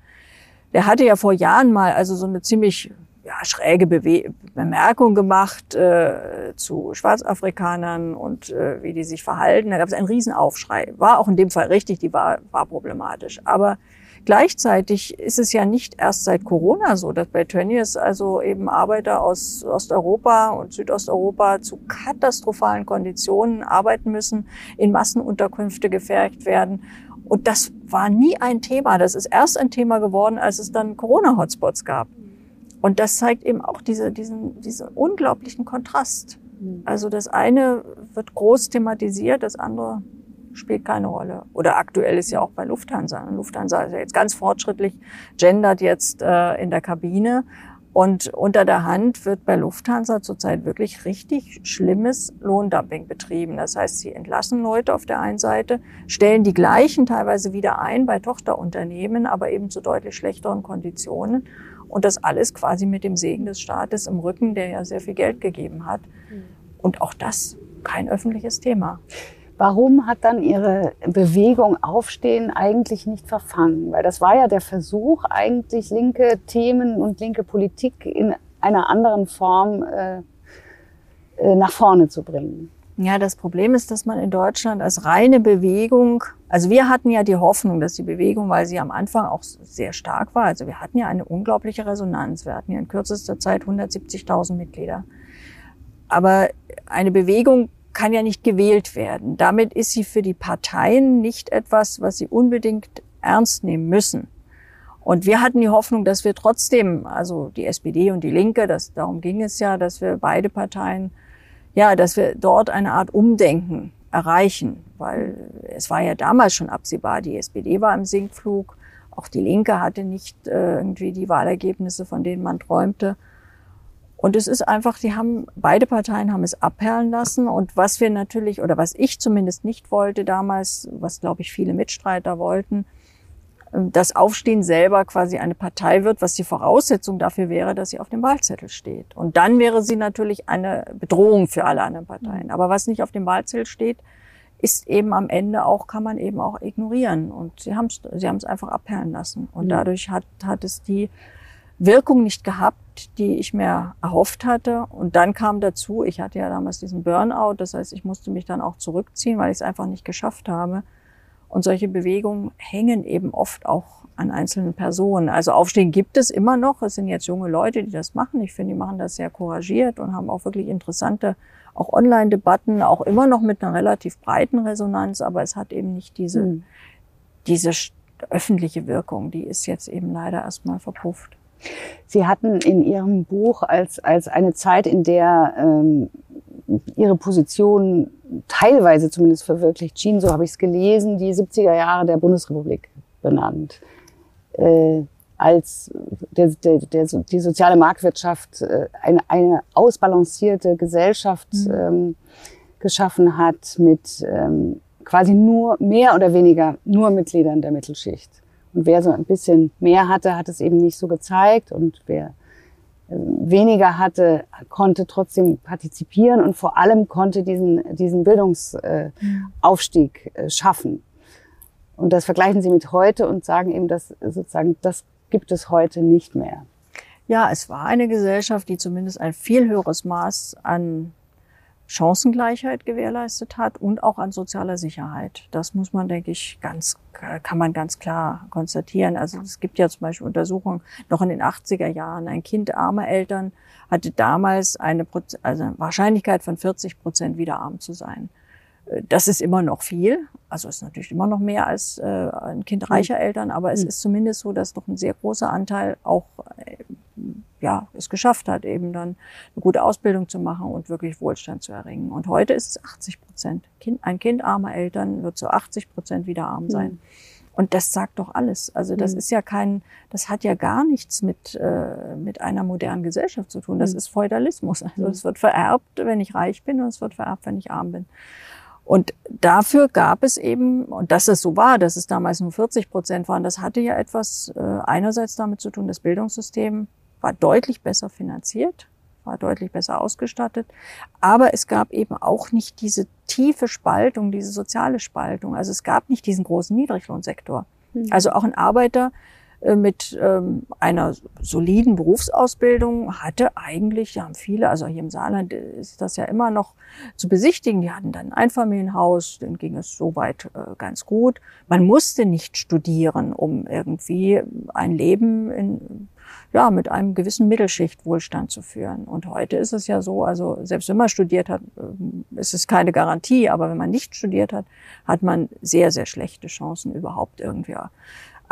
S1: Der hatte ja vor Jahren mal also so eine ziemlich ja, schräge Bewe Bemerkung gemacht äh, zu Schwarzafrikanern und äh, wie die sich verhalten. Da gab es einen Riesenaufschrei. War auch in dem Fall richtig, die war, war problematisch. Aber Gleichzeitig ist es ja nicht erst seit Corona so, dass bei Tönnies also eben Arbeiter aus Osteuropa und Südosteuropa zu katastrophalen Konditionen arbeiten müssen, in Massenunterkünfte gefercht werden. Und das war nie ein Thema. Das ist erst ein Thema geworden, als es dann Corona-Hotspots gab. Und das zeigt eben auch diese, diesen, diesen unglaublichen Kontrast. Also das eine wird groß thematisiert, das andere spielt keine Rolle. Oder aktuell ist ja auch bei Lufthansa. Lufthansa ist ja jetzt ganz fortschrittlich, gendert jetzt äh, in der Kabine. Und unter der Hand wird bei Lufthansa zurzeit wirklich richtig schlimmes Lohndumping betrieben. Das heißt, sie entlassen Leute auf der einen Seite, stellen die gleichen teilweise wieder ein bei Tochterunternehmen, aber eben zu deutlich schlechteren Konditionen. Und das alles quasi mit dem Segen des Staates im Rücken, der ja sehr viel Geld gegeben hat. Hm. Und auch das kein öffentliches Thema.
S3: Warum hat dann Ihre Bewegung Aufstehen eigentlich nicht verfangen? Weil das war ja der Versuch, eigentlich linke Themen und linke Politik in einer anderen Form äh, äh, nach vorne zu bringen.
S1: Ja, das Problem ist, dass man in Deutschland als reine Bewegung, also wir hatten ja die Hoffnung, dass die Bewegung, weil sie am Anfang auch sehr stark war, also wir hatten ja eine unglaubliche Resonanz. Wir hatten ja in kürzester Zeit 170.000 Mitglieder. Aber eine Bewegung kann ja nicht gewählt werden. Damit ist sie für die Parteien nicht etwas, was sie unbedingt ernst nehmen müssen. Und wir hatten die Hoffnung, dass wir trotzdem, also die SPD und die Linke, das, darum ging es ja, dass wir beide Parteien, ja, dass wir dort eine Art Umdenken erreichen, weil es war ja damals schon absehbar, die SPD war im Sinkflug, auch die Linke hatte nicht äh, irgendwie die Wahlergebnisse, von denen man träumte. Und es ist einfach, die haben, beide Parteien haben es abperlen lassen. Und was wir natürlich, oder was ich zumindest nicht wollte damals, was glaube ich viele Mitstreiter wollten, das Aufstehen selber quasi eine Partei wird, was die Voraussetzung dafür wäre, dass sie auf dem Wahlzettel steht. Und dann wäre sie natürlich eine Bedrohung für alle anderen Parteien. Aber was nicht auf dem Wahlzettel steht, ist eben am Ende auch, kann man eben auch ignorieren. Und sie haben es sie haben's einfach abperlen lassen. Und dadurch hat, hat es die Wirkung nicht gehabt, die ich mir erhofft hatte. Und dann kam dazu, ich hatte ja damals diesen Burnout, das heißt, ich musste mich dann auch zurückziehen, weil ich es einfach nicht geschafft habe. Und solche Bewegungen hängen eben oft auch an einzelnen Personen. Also Aufstehen gibt es immer noch. Es sind jetzt junge Leute, die das machen. Ich finde, die machen das sehr couragiert und haben auch wirklich interessante, auch Online-Debatten, auch immer noch mit einer relativ breiten Resonanz. Aber es hat eben nicht diese, mhm. diese öffentliche Wirkung. Die ist jetzt eben leider erstmal verpufft.
S3: Sie hatten in Ihrem Buch als, als eine Zeit, in der ähm, Ihre Position teilweise zumindest verwirklicht schien, so habe ich es gelesen, die 70er Jahre der Bundesrepublik benannt. Äh, als der, der, der, die soziale Marktwirtschaft äh, eine, eine ausbalancierte Gesellschaft mhm. ähm, geschaffen hat mit ähm, quasi nur mehr oder weniger nur Mitgliedern der Mittelschicht. Und wer so ein bisschen mehr hatte, hat es eben nicht so gezeigt. Und wer äh, weniger hatte, konnte trotzdem partizipieren und vor allem konnte diesen, diesen Bildungsaufstieg äh, schaffen. Und das vergleichen Sie mit heute und sagen eben, dass sozusagen das gibt es heute nicht mehr.
S1: Ja, es war eine Gesellschaft, die zumindest ein viel höheres Maß an Chancengleichheit gewährleistet hat und auch an sozialer Sicherheit. Das muss man, denke ich, ganz, kann man ganz klar konstatieren. Also es gibt ja zum Beispiel Untersuchungen noch in den 80er Jahren. Ein Kind armer Eltern hatte damals eine also Wahrscheinlichkeit von 40 Prozent wieder arm zu sein. Das ist immer noch viel. Also ist natürlich immer noch mehr als äh, ein Kind reicher Eltern, aber es ist zumindest so, dass doch ein sehr großer Anteil auch äh, ja, es geschafft hat, eben dann eine gute Ausbildung zu machen und wirklich Wohlstand zu erringen. Und heute ist es 80 Prozent. Kind, ein Kind armer Eltern wird zu 80 Prozent wieder arm sein. Mhm. Und das sagt doch alles. Also das mhm. ist ja kein, das hat ja gar nichts mit, äh, mit einer modernen Gesellschaft zu tun. Das mhm. ist Feudalismus. Also es wird vererbt, wenn ich reich bin und es wird vererbt, wenn ich arm bin. Und dafür gab es eben, und dass es so war, dass es damals nur 40 Prozent waren, das hatte ja etwas äh, einerseits damit zu tun, das Bildungssystem war deutlich besser finanziert, war deutlich besser ausgestattet. Aber es gab eben auch nicht diese tiefe Spaltung, diese soziale Spaltung. Also es gab nicht diesen großen Niedriglohnsektor. Mhm. Also auch ein Arbeiter mit ähm, einer soliden Berufsausbildung hatte eigentlich, haben viele, also hier im Saarland ist das ja immer noch zu besichtigen, die hatten dann ein Einfamilienhaus, denen ging es soweit äh, ganz gut. Man musste nicht studieren, um irgendwie ein Leben in ja, mit einem gewissen Mittelschichtwohlstand zu führen. Und heute ist es ja so, also selbst wenn man studiert hat, äh, ist es keine Garantie, aber wenn man nicht studiert hat, hat man sehr, sehr schlechte Chancen überhaupt irgendwie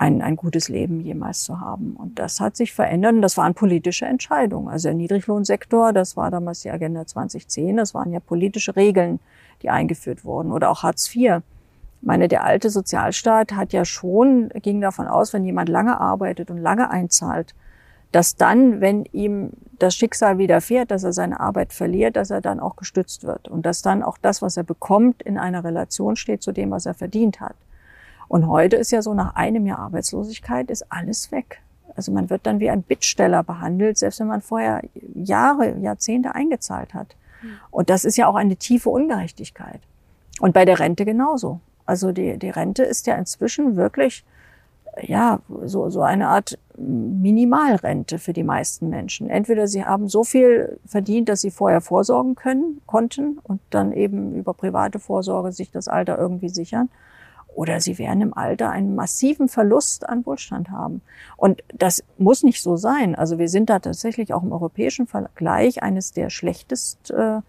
S1: ein, ein gutes Leben jemals zu haben. Und das hat sich verändert und das waren politische Entscheidungen. Also der Niedriglohnsektor, das war damals die Agenda 2010, das waren ja politische Regeln, die eingeführt wurden. Oder auch Hartz IV. Ich meine, der alte Sozialstaat hat ja schon, ging davon aus, wenn jemand lange arbeitet und lange einzahlt, dass dann, wenn ihm das Schicksal widerfährt, dass er seine Arbeit verliert, dass er dann auch gestützt wird und dass dann auch das, was er bekommt, in einer Relation steht zu dem, was er verdient hat. Und heute ist ja so, nach einem Jahr Arbeitslosigkeit ist alles weg. Also man wird dann wie ein Bittsteller behandelt, selbst wenn man vorher Jahre, Jahrzehnte eingezahlt hat. Hm. Und das ist ja auch eine tiefe Ungerechtigkeit. Und bei der Rente genauso. Also die, die Rente ist ja inzwischen wirklich ja, so, so eine Art Minimalrente für die meisten Menschen. Entweder sie haben so viel verdient, dass sie vorher vorsorgen können, konnten und dann eben über private Vorsorge sich das Alter irgendwie sichern. Oder sie werden im Alter einen massiven Verlust an Wohlstand haben. Und das muss nicht so sein. Also wir sind da tatsächlich auch im europäischen Vergleich eines der schlechtest, äh,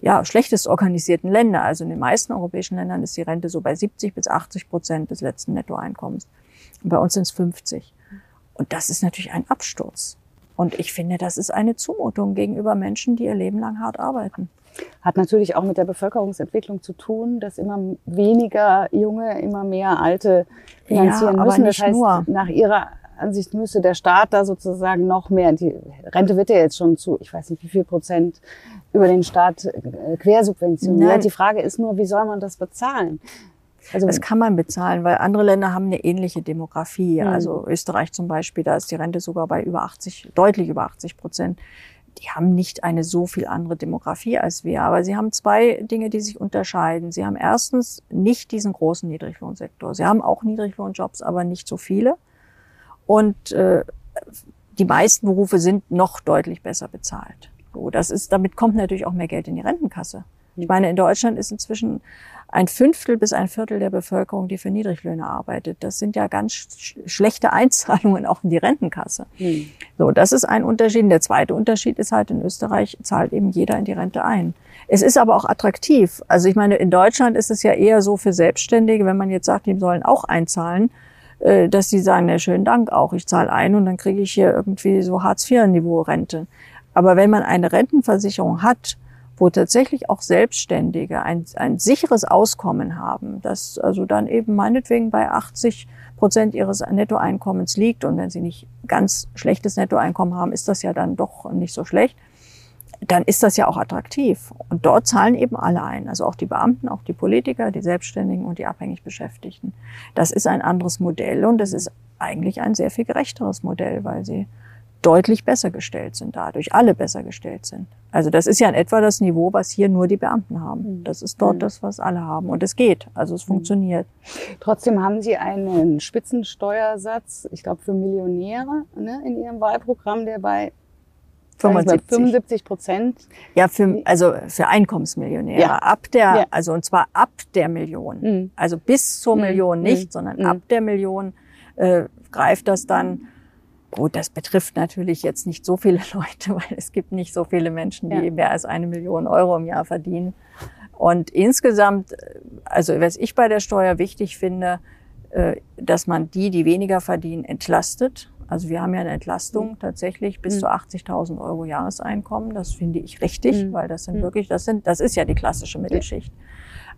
S1: ja, schlechtest organisierten Länder. Also in den meisten europäischen Ländern ist die Rente so bei 70 bis 80 Prozent des letzten Nettoeinkommens. Bei uns sind es 50. Und das ist natürlich ein Absturz. Und ich finde, das ist eine Zumutung gegenüber Menschen, die ihr Leben lang hart arbeiten.
S3: Hat natürlich auch mit der Bevölkerungsentwicklung zu tun, dass immer weniger Junge, immer mehr Alte finanzieren ja, müssen. das heißt, nur. nach Ihrer Ansicht müsste der Staat da sozusagen noch mehr, die Rente wird ja jetzt schon zu, ich weiß nicht wie viel Prozent über den Staat äh, quersubventioniert. Nein. Die Frage ist nur, wie soll man das bezahlen?
S1: Also das kann man bezahlen, weil andere Länder haben eine ähnliche Demografie. Mhm. Also Österreich zum Beispiel, da ist die Rente sogar bei über 80, deutlich über 80 Prozent. Die haben nicht eine so viel andere Demografie als wir, aber sie haben zwei Dinge, die sich unterscheiden. Sie haben erstens nicht diesen großen Niedriglohnsektor. Sie haben auch Niedriglohnjobs, aber nicht so viele. Und äh, die meisten Berufe sind noch deutlich besser bezahlt. So, das ist, damit kommt natürlich auch mehr Geld in die Rentenkasse. Ich meine, in Deutschland ist inzwischen ein Fünftel bis ein Viertel der Bevölkerung, die für Niedriglöhne arbeitet. Das sind ja ganz sch schlechte Einzahlungen auch in die Rentenkasse. Mhm. So, das ist ein Unterschied. Der zweite Unterschied ist halt, in Österreich zahlt eben jeder in die Rente ein. Es ist aber auch attraktiv. Also ich meine, in Deutschland ist es ja eher so für Selbstständige, wenn man jetzt sagt, die sollen auch einzahlen, äh, dass die sagen, ja, schönen Dank auch, ich zahle ein und dann kriege ich hier irgendwie so Hartz-IV-Niveau-Rente. Aber wenn man eine Rentenversicherung hat, wo tatsächlich auch Selbstständige ein, ein sicheres Auskommen haben, das also dann eben meinetwegen bei 80 Prozent ihres Nettoeinkommens liegt. Und wenn sie nicht ganz schlechtes Nettoeinkommen haben, ist das ja dann doch nicht so schlecht. Dann ist das ja auch attraktiv. Und dort zahlen eben alle ein. Also auch die Beamten, auch die Politiker, die Selbstständigen und die abhängig Beschäftigten. Das ist ein anderes Modell und das ist eigentlich ein sehr viel gerechteres Modell, weil sie deutlich besser gestellt sind dadurch, alle besser gestellt sind. Also das ist ja in etwa das Niveau, was hier nur die Beamten haben. Mhm. Das ist dort mhm. das, was alle haben. Und es geht, also es mhm. funktioniert.
S3: Trotzdem haben Sie einen Spitzensteuersatz, ich glaube für Millionäre ne, in Ihrem Wahlprogramm, der bei 75. 75 Prozent.
S1: Ja, für, also für Einkommensmillionäre. Ja. Ab der, ja. also und zwar ab der Million. Mhm. Also bis zur mhm. Million nicht, mhm. sondern ab der Million äh, greift das dann Gut, das betrifft natürlich jetzt nicht so viele Leute, weil es gibt nicht so viele Menschen, die ja. mehr als eine Million Euro im Jahr verdienen. Und insgesamt, also was ich bei der Steuer wichtig finde, äh, dass man die, die weniger verdienen, entlastet. Also wir haben ja eine Entlastung mhm. tatsächlich bis mhm. zu 80.000 Euro Jahreseinkommen. Das finde ich richtig, mhm. weil das sind mhm. wirklich, das sind, das ist ja die klassische Mittelschicht.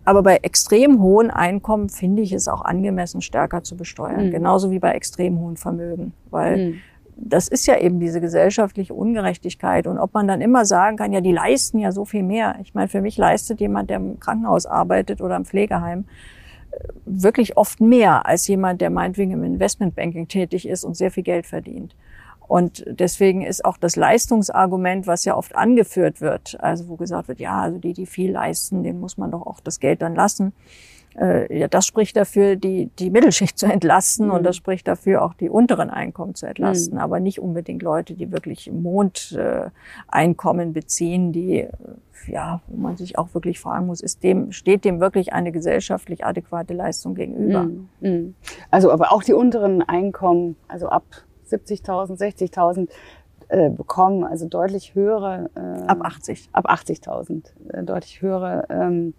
S1: Aber bei extrem hohen Einkommen finde ich es auch angemessen, stärker zu besteuern. Mhm. Genauso wie bei extrem hohen Vermögen. Weil mhm. das ist ja eben diese gesellschaftliche Ungerechtigkeit. Und ob man dann immer sagen kann, ja, die leisten ja so viel mehr. Ich meine, für mich leistet jemand, der im Krankenhaus arbeitet oder im Pflegeheim, äh, wirklich oft mehr als jemand, der meinetwegen im Investmentbanking tätig ist und sehr viel Geld verdient. Und deswegen ist auch das Leistungsargument, was ja oft angeführt wird, also wo gesagt wird, ja, also die, die viel leisten, denen muss man doch auch das Geld dann lassen. Äh, ja, das spricht dafür, die, die Mittelschicht zu entlasten mhm. und das spricht dafür, auch die unteren Einkommen zu entlasten, mhm. aber nicht unbedingt Leute, die wirklich Mondeinkommen äh, beziehen, die, ja, wo man sich auch wirklich fragen muss, ist dem, steht dem wirklich eine gesellschaftlich adäquate Leistung gegenüber? Mhm.
S3: mhm. Also, aber auch die unteren Einkommen, also ab 70.000, 60.000 äh, bekommen, also deutlich höhere.
S1: Äh, ab 80.
S3: Ab 80.000, äh, deutlich höhere ähm,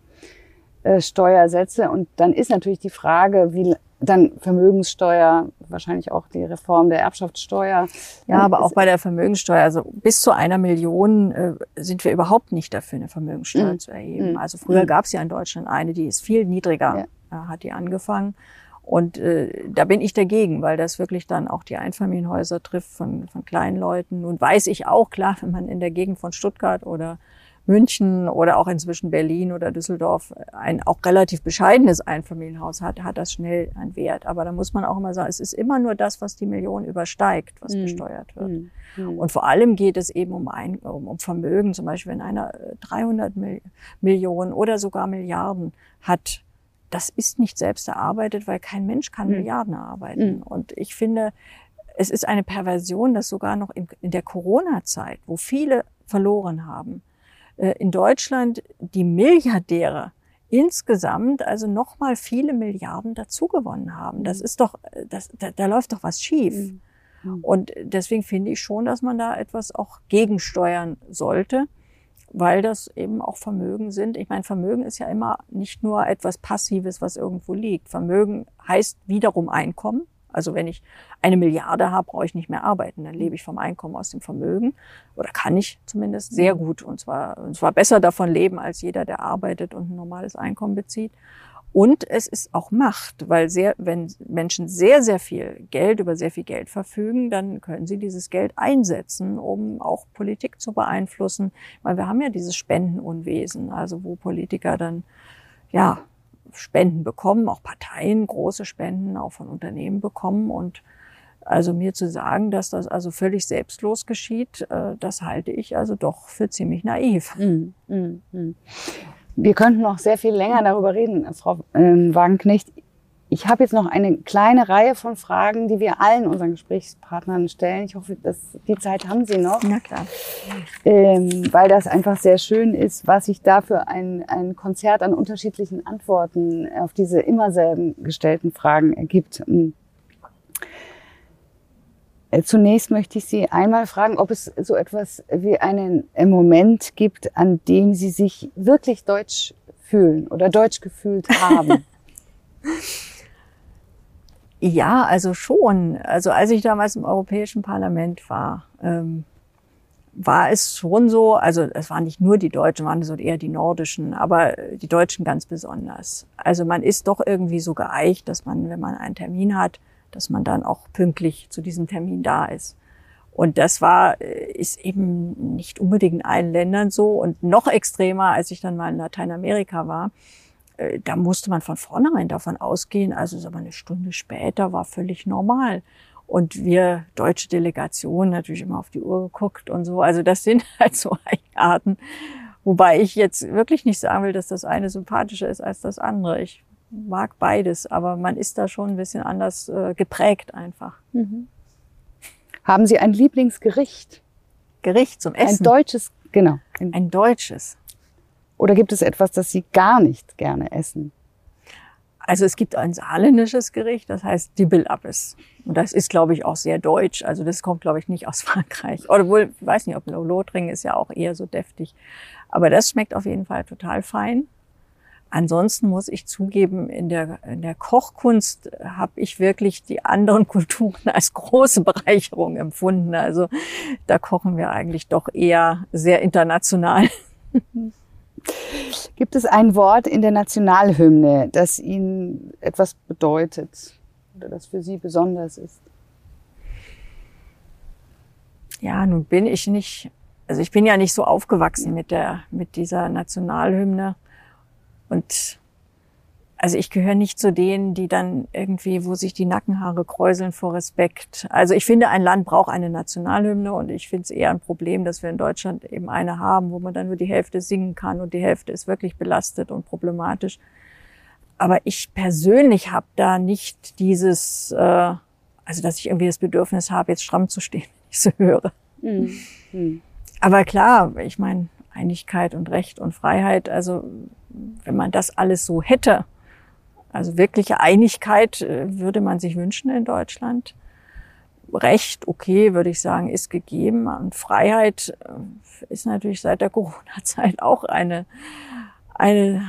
S3: äh, Steuersätze. Und dann ist natürlich die Frage, wie dann Vermögenssteuer, wahrscheinlich auch die Reform der Erbschaftssteuer.
S1: Ja, aber auch bei der Vermögenssteuer, also bis zu einer Million äh, sind wir überhaupt nicht dafür, eine Vermögenssteuer mm. zu erheben. Mm. Also früher mm. gab es ja in Deutschland eine, die ist viel niedriger, ja. hat die angefangen. Und äh, da bin ich dagegen, weil das wirklich dann auch die Einfamilienhäuser trifft von, von kleinen Leuten. Nun weiß ich auch, klar, wenn man in der Gegend von Stuttgart oder München oder auch inzwischen Berlin oder Düsseldorf ein auch relativ bescheidenes Einfamilienhaus hat, hat das schnell einen Wert. Aber da muss man auch immer sagen, es ist immer nur das, was die Million übersteigt, was mhm. besteuert wird. Mhm. Und vor allem geht es eben um, ein, um, um Vermögen. Zum Beispiel, wenn einer 300 Mil Millionen oder sogar Milliarden hat, das ist nicht selbst erarbeitet, weil kein Mensch kann mhm. Milliarden erarbeiten. Mhm. Und ich finde, es ist eine Perversion, dass sogar noch in, in der Corona-Zeit, wo viele verloren haben, äh, in Deutschland die Milliardäre insgesamt also noch mal viele Milliarden dazugewonnen haben. Das mhm. ist doch, das, da, da läuft doch was schief. Mhm. Und deswegen finde ich schon, dass man da etwas auch gegensteuern sollte weil das eben auch Vermögen sind. Ich meine, Vermögen ist ja immer nicht nur etwas Passives, was irgendwo liegt. Vermögen heißt wiederum Einkommen. Also wenn ich eine Milliarde habe, brauche ich nicht mehr arbeiten. Dann lebe ich vom Einkommen aus dem Vermögen oder kann ich zumindest sehr gut und zwar, und zwar besser davon leben als jeder, der arbeitet und ein normales Einkommen bezieht. Und es ist auch Macht, weil sehr, wenn Menschen sehr, sehr viel Geld, über sehr viel Geld verfügen, dann können sie dieses Geld einsetzen, um auch Politik zu beeinflussen. Weil wir haben ja dieses Spendenunwesen, also wo Politiker dann, ja, Spenden bekommen, auch Parteien große Spenden, auch von Unternehmen bekommen. Und also mir zu sagen, dass das also völlig selbstlos geschieht, äh, das halte ich also doch für ziemlich naiv. Mm, mm,
S3: mm. Wir könnten noch sehr viel länger darüber reden, Frau ähm, Wagenknecht. Ich habe jetzt noch eine kleine Reihe von Fragen, die wir allen unseren Gesprächspartnern stellen. Ich hoffe, dass die Zeit haben Sie noch.
S1: Na klar.
S3: Ähm, weil das einfach sehr schön ist, was sich da für ein, ein Konzert an unterschiedlichen Antworten auf diese immer selben gestellten Fragen ergibt. Äh, zunächst möchte ich Sie einmal fragen, ob es so etwas wie einen Moment gibt, an dem Sie sich wirklich deutsch fühlen oder deutsch gefühlt haben.
S1: ja, also schon. Also als ich damals im Europäischen Parlament war, ähm, war es schon so, also es waren nicht nur die Deutschen, waren so eher die Nordischen, aber die Deutschen ganz besonders. Also man ist doch irgendwie so geeicht, dass man, wenn man einen Termin hat, dass man dann auch pünktlich zu diesem Termin da ist. Und das war, äh, ist eben nicht unbedingt in allen Ländern so und noch extremer, als ich dann mal in Lateinamerika war. Äh, da musste man von vornherein davon ausgehen, also so eine Stunde später war völlig normal. Und wir deutsche Delegationen natürlich immer auf die Uhr geguckt und so. Also das sind halt so Eigenarten. Wobei ich jetzt wirklich nicht sagen will, dass das eine sympathischer ist als das andere. Ich mag beides, aber man ist da schon ein bisschen anders äh, geprägt einfach. Mhm.
S3: Haben Sie ein Lieblingsgericht?
S1: Gericht zum Essen?
S3: Ein deutsches, genau.
S1: Ein, ein deutsches.
S3: Oder gibt es etwas, das Sie gar nicht gerne essen?
S1: Also es gibt ein saarländisches Gericht, das heißt Dibbelappes. Und das ist, glaube ich, auch sehr deutsch. Also das kommt, glaube ich, nicht aus Frankreich. Oder wohl, ich weiß nicht, ob Lothringen ist ja auch eher so deftig. Aber das schmeckt auf jeden Fall total fein. Ansonsten muss ich zugeben, in der, in der Kochkunst habe ich wirklich die anderen Kulturen als große Bereicherung empfunden. Also da kochen wir eigentlich doch eher sehr international.
S3: Gibt es ein Wort in der Nationalhymne, das Ihnen etwas bedeutet oder das für Sie besonders ist?
S1: Ja, nun bin ich nicht, also ich bin ja nicht so aufgewachsen mit der, mit dieser Nationalhymne. Und also ich gehöre nicht zu denen, die dann irgendwie, wo sich die Nackenhaare kräuseln vor Respekt. Also ich finde, ein Land braucht eine Nationalhymne und ich finde es eher ein Problem, dass wir in Deutschland eben eine haben, wo man dann nur die Hälfte singen kann und die Hälfte ist wirklich belastet und problematisch. Aber ich persönlich habe da nicht dieses, äh, also dass ich irgendwie das Bedürfnis habe, jetzt stramm zu stehen, wenn ich so höre. Mhm. Aber klar, ich meine, Einigkeit und Recht und Freiheit, also wenn man das alles so hätte, also wirkliche Einigkeit äh, würde man sich wünschen in Deutschland. Recht, okay, würde ich sagen, ist gegeben. Und Freiheit äh, ist natürlich seit der Corona-Zeit auch eine, eine,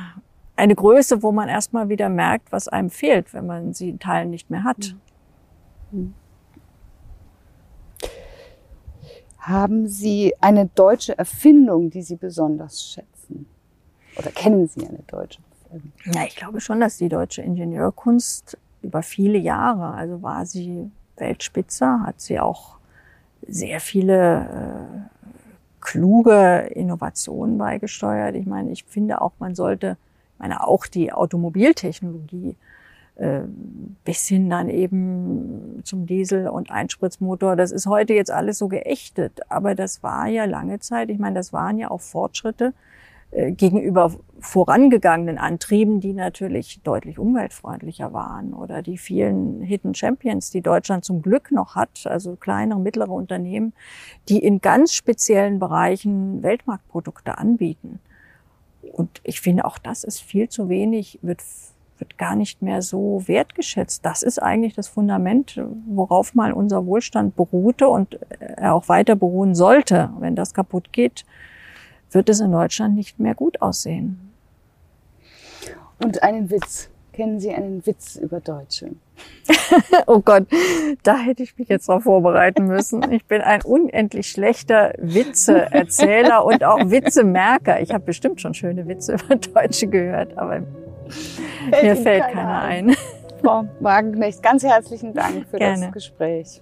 S1: eine Größe, wo man erstmal wieder merkt, was einem fehlt, wenn man sie in Teilen nicht mehr hat.
S3: Haben Sie eine deutsche Erfindung, die Sie besonders schätzen? Oder kennen Sie eine deutsche Erfindung?
S1: Ja, ich glaube schon, dass die deutsche Ingenieurkunst über viele Jahre, also war sie Weltspitze, hat sie auch sehr viele äh, kluge Innovationen beigesteuert. Ich meine, ich finde auch, man sollte, ich meine, auch die Automobiltechnologie äh, bis hin dann eben zum Diesel- und Einspritzmotor. Das ist heute jetzt alles so geächtet, aber das war ja lange Zeit, ich meine, das waren ja auch Fortschritte gegenüber vorangegangenen Antrieben, die natürlich deutlich umweltfreundlicher waren oder die vielen Hidden Champions, die Deutschland zum Glück noch hat, also kleinere, mittlere Unternehmen, die in ganz speziellen Bereichen Weltmarktprodukte anbieten. Und ich finde, auch das ist viel zu wenig, wird wird gar nicht mehr so wertgeschätzt. Das ist eigentlich das Fundament, worauf mal unser Wohlstand beruhte und er auch weiter beruhen sollte. Wenn das kaputt geht, wird es in Deutschland nicht mehr gut aussehen.
S3: Und einen Witz. Kennen Sie einen Witz über Deutsche?
S1: oh Gott, da hätte ich mich jetzt drauf vorbereiten müssen. Ich bin ein unendlich schlechter Witzeerzähler und auch Witzemerker. Ich habe bestimmt schon schöne Witze über Deutsche gehört, aber Fällt Mir fällt keiner, keiner ein. ein.
S3: Frau Wagenknecht, ganz herzlichen Dank für Gerne. das Gespräch.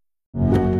S4: you.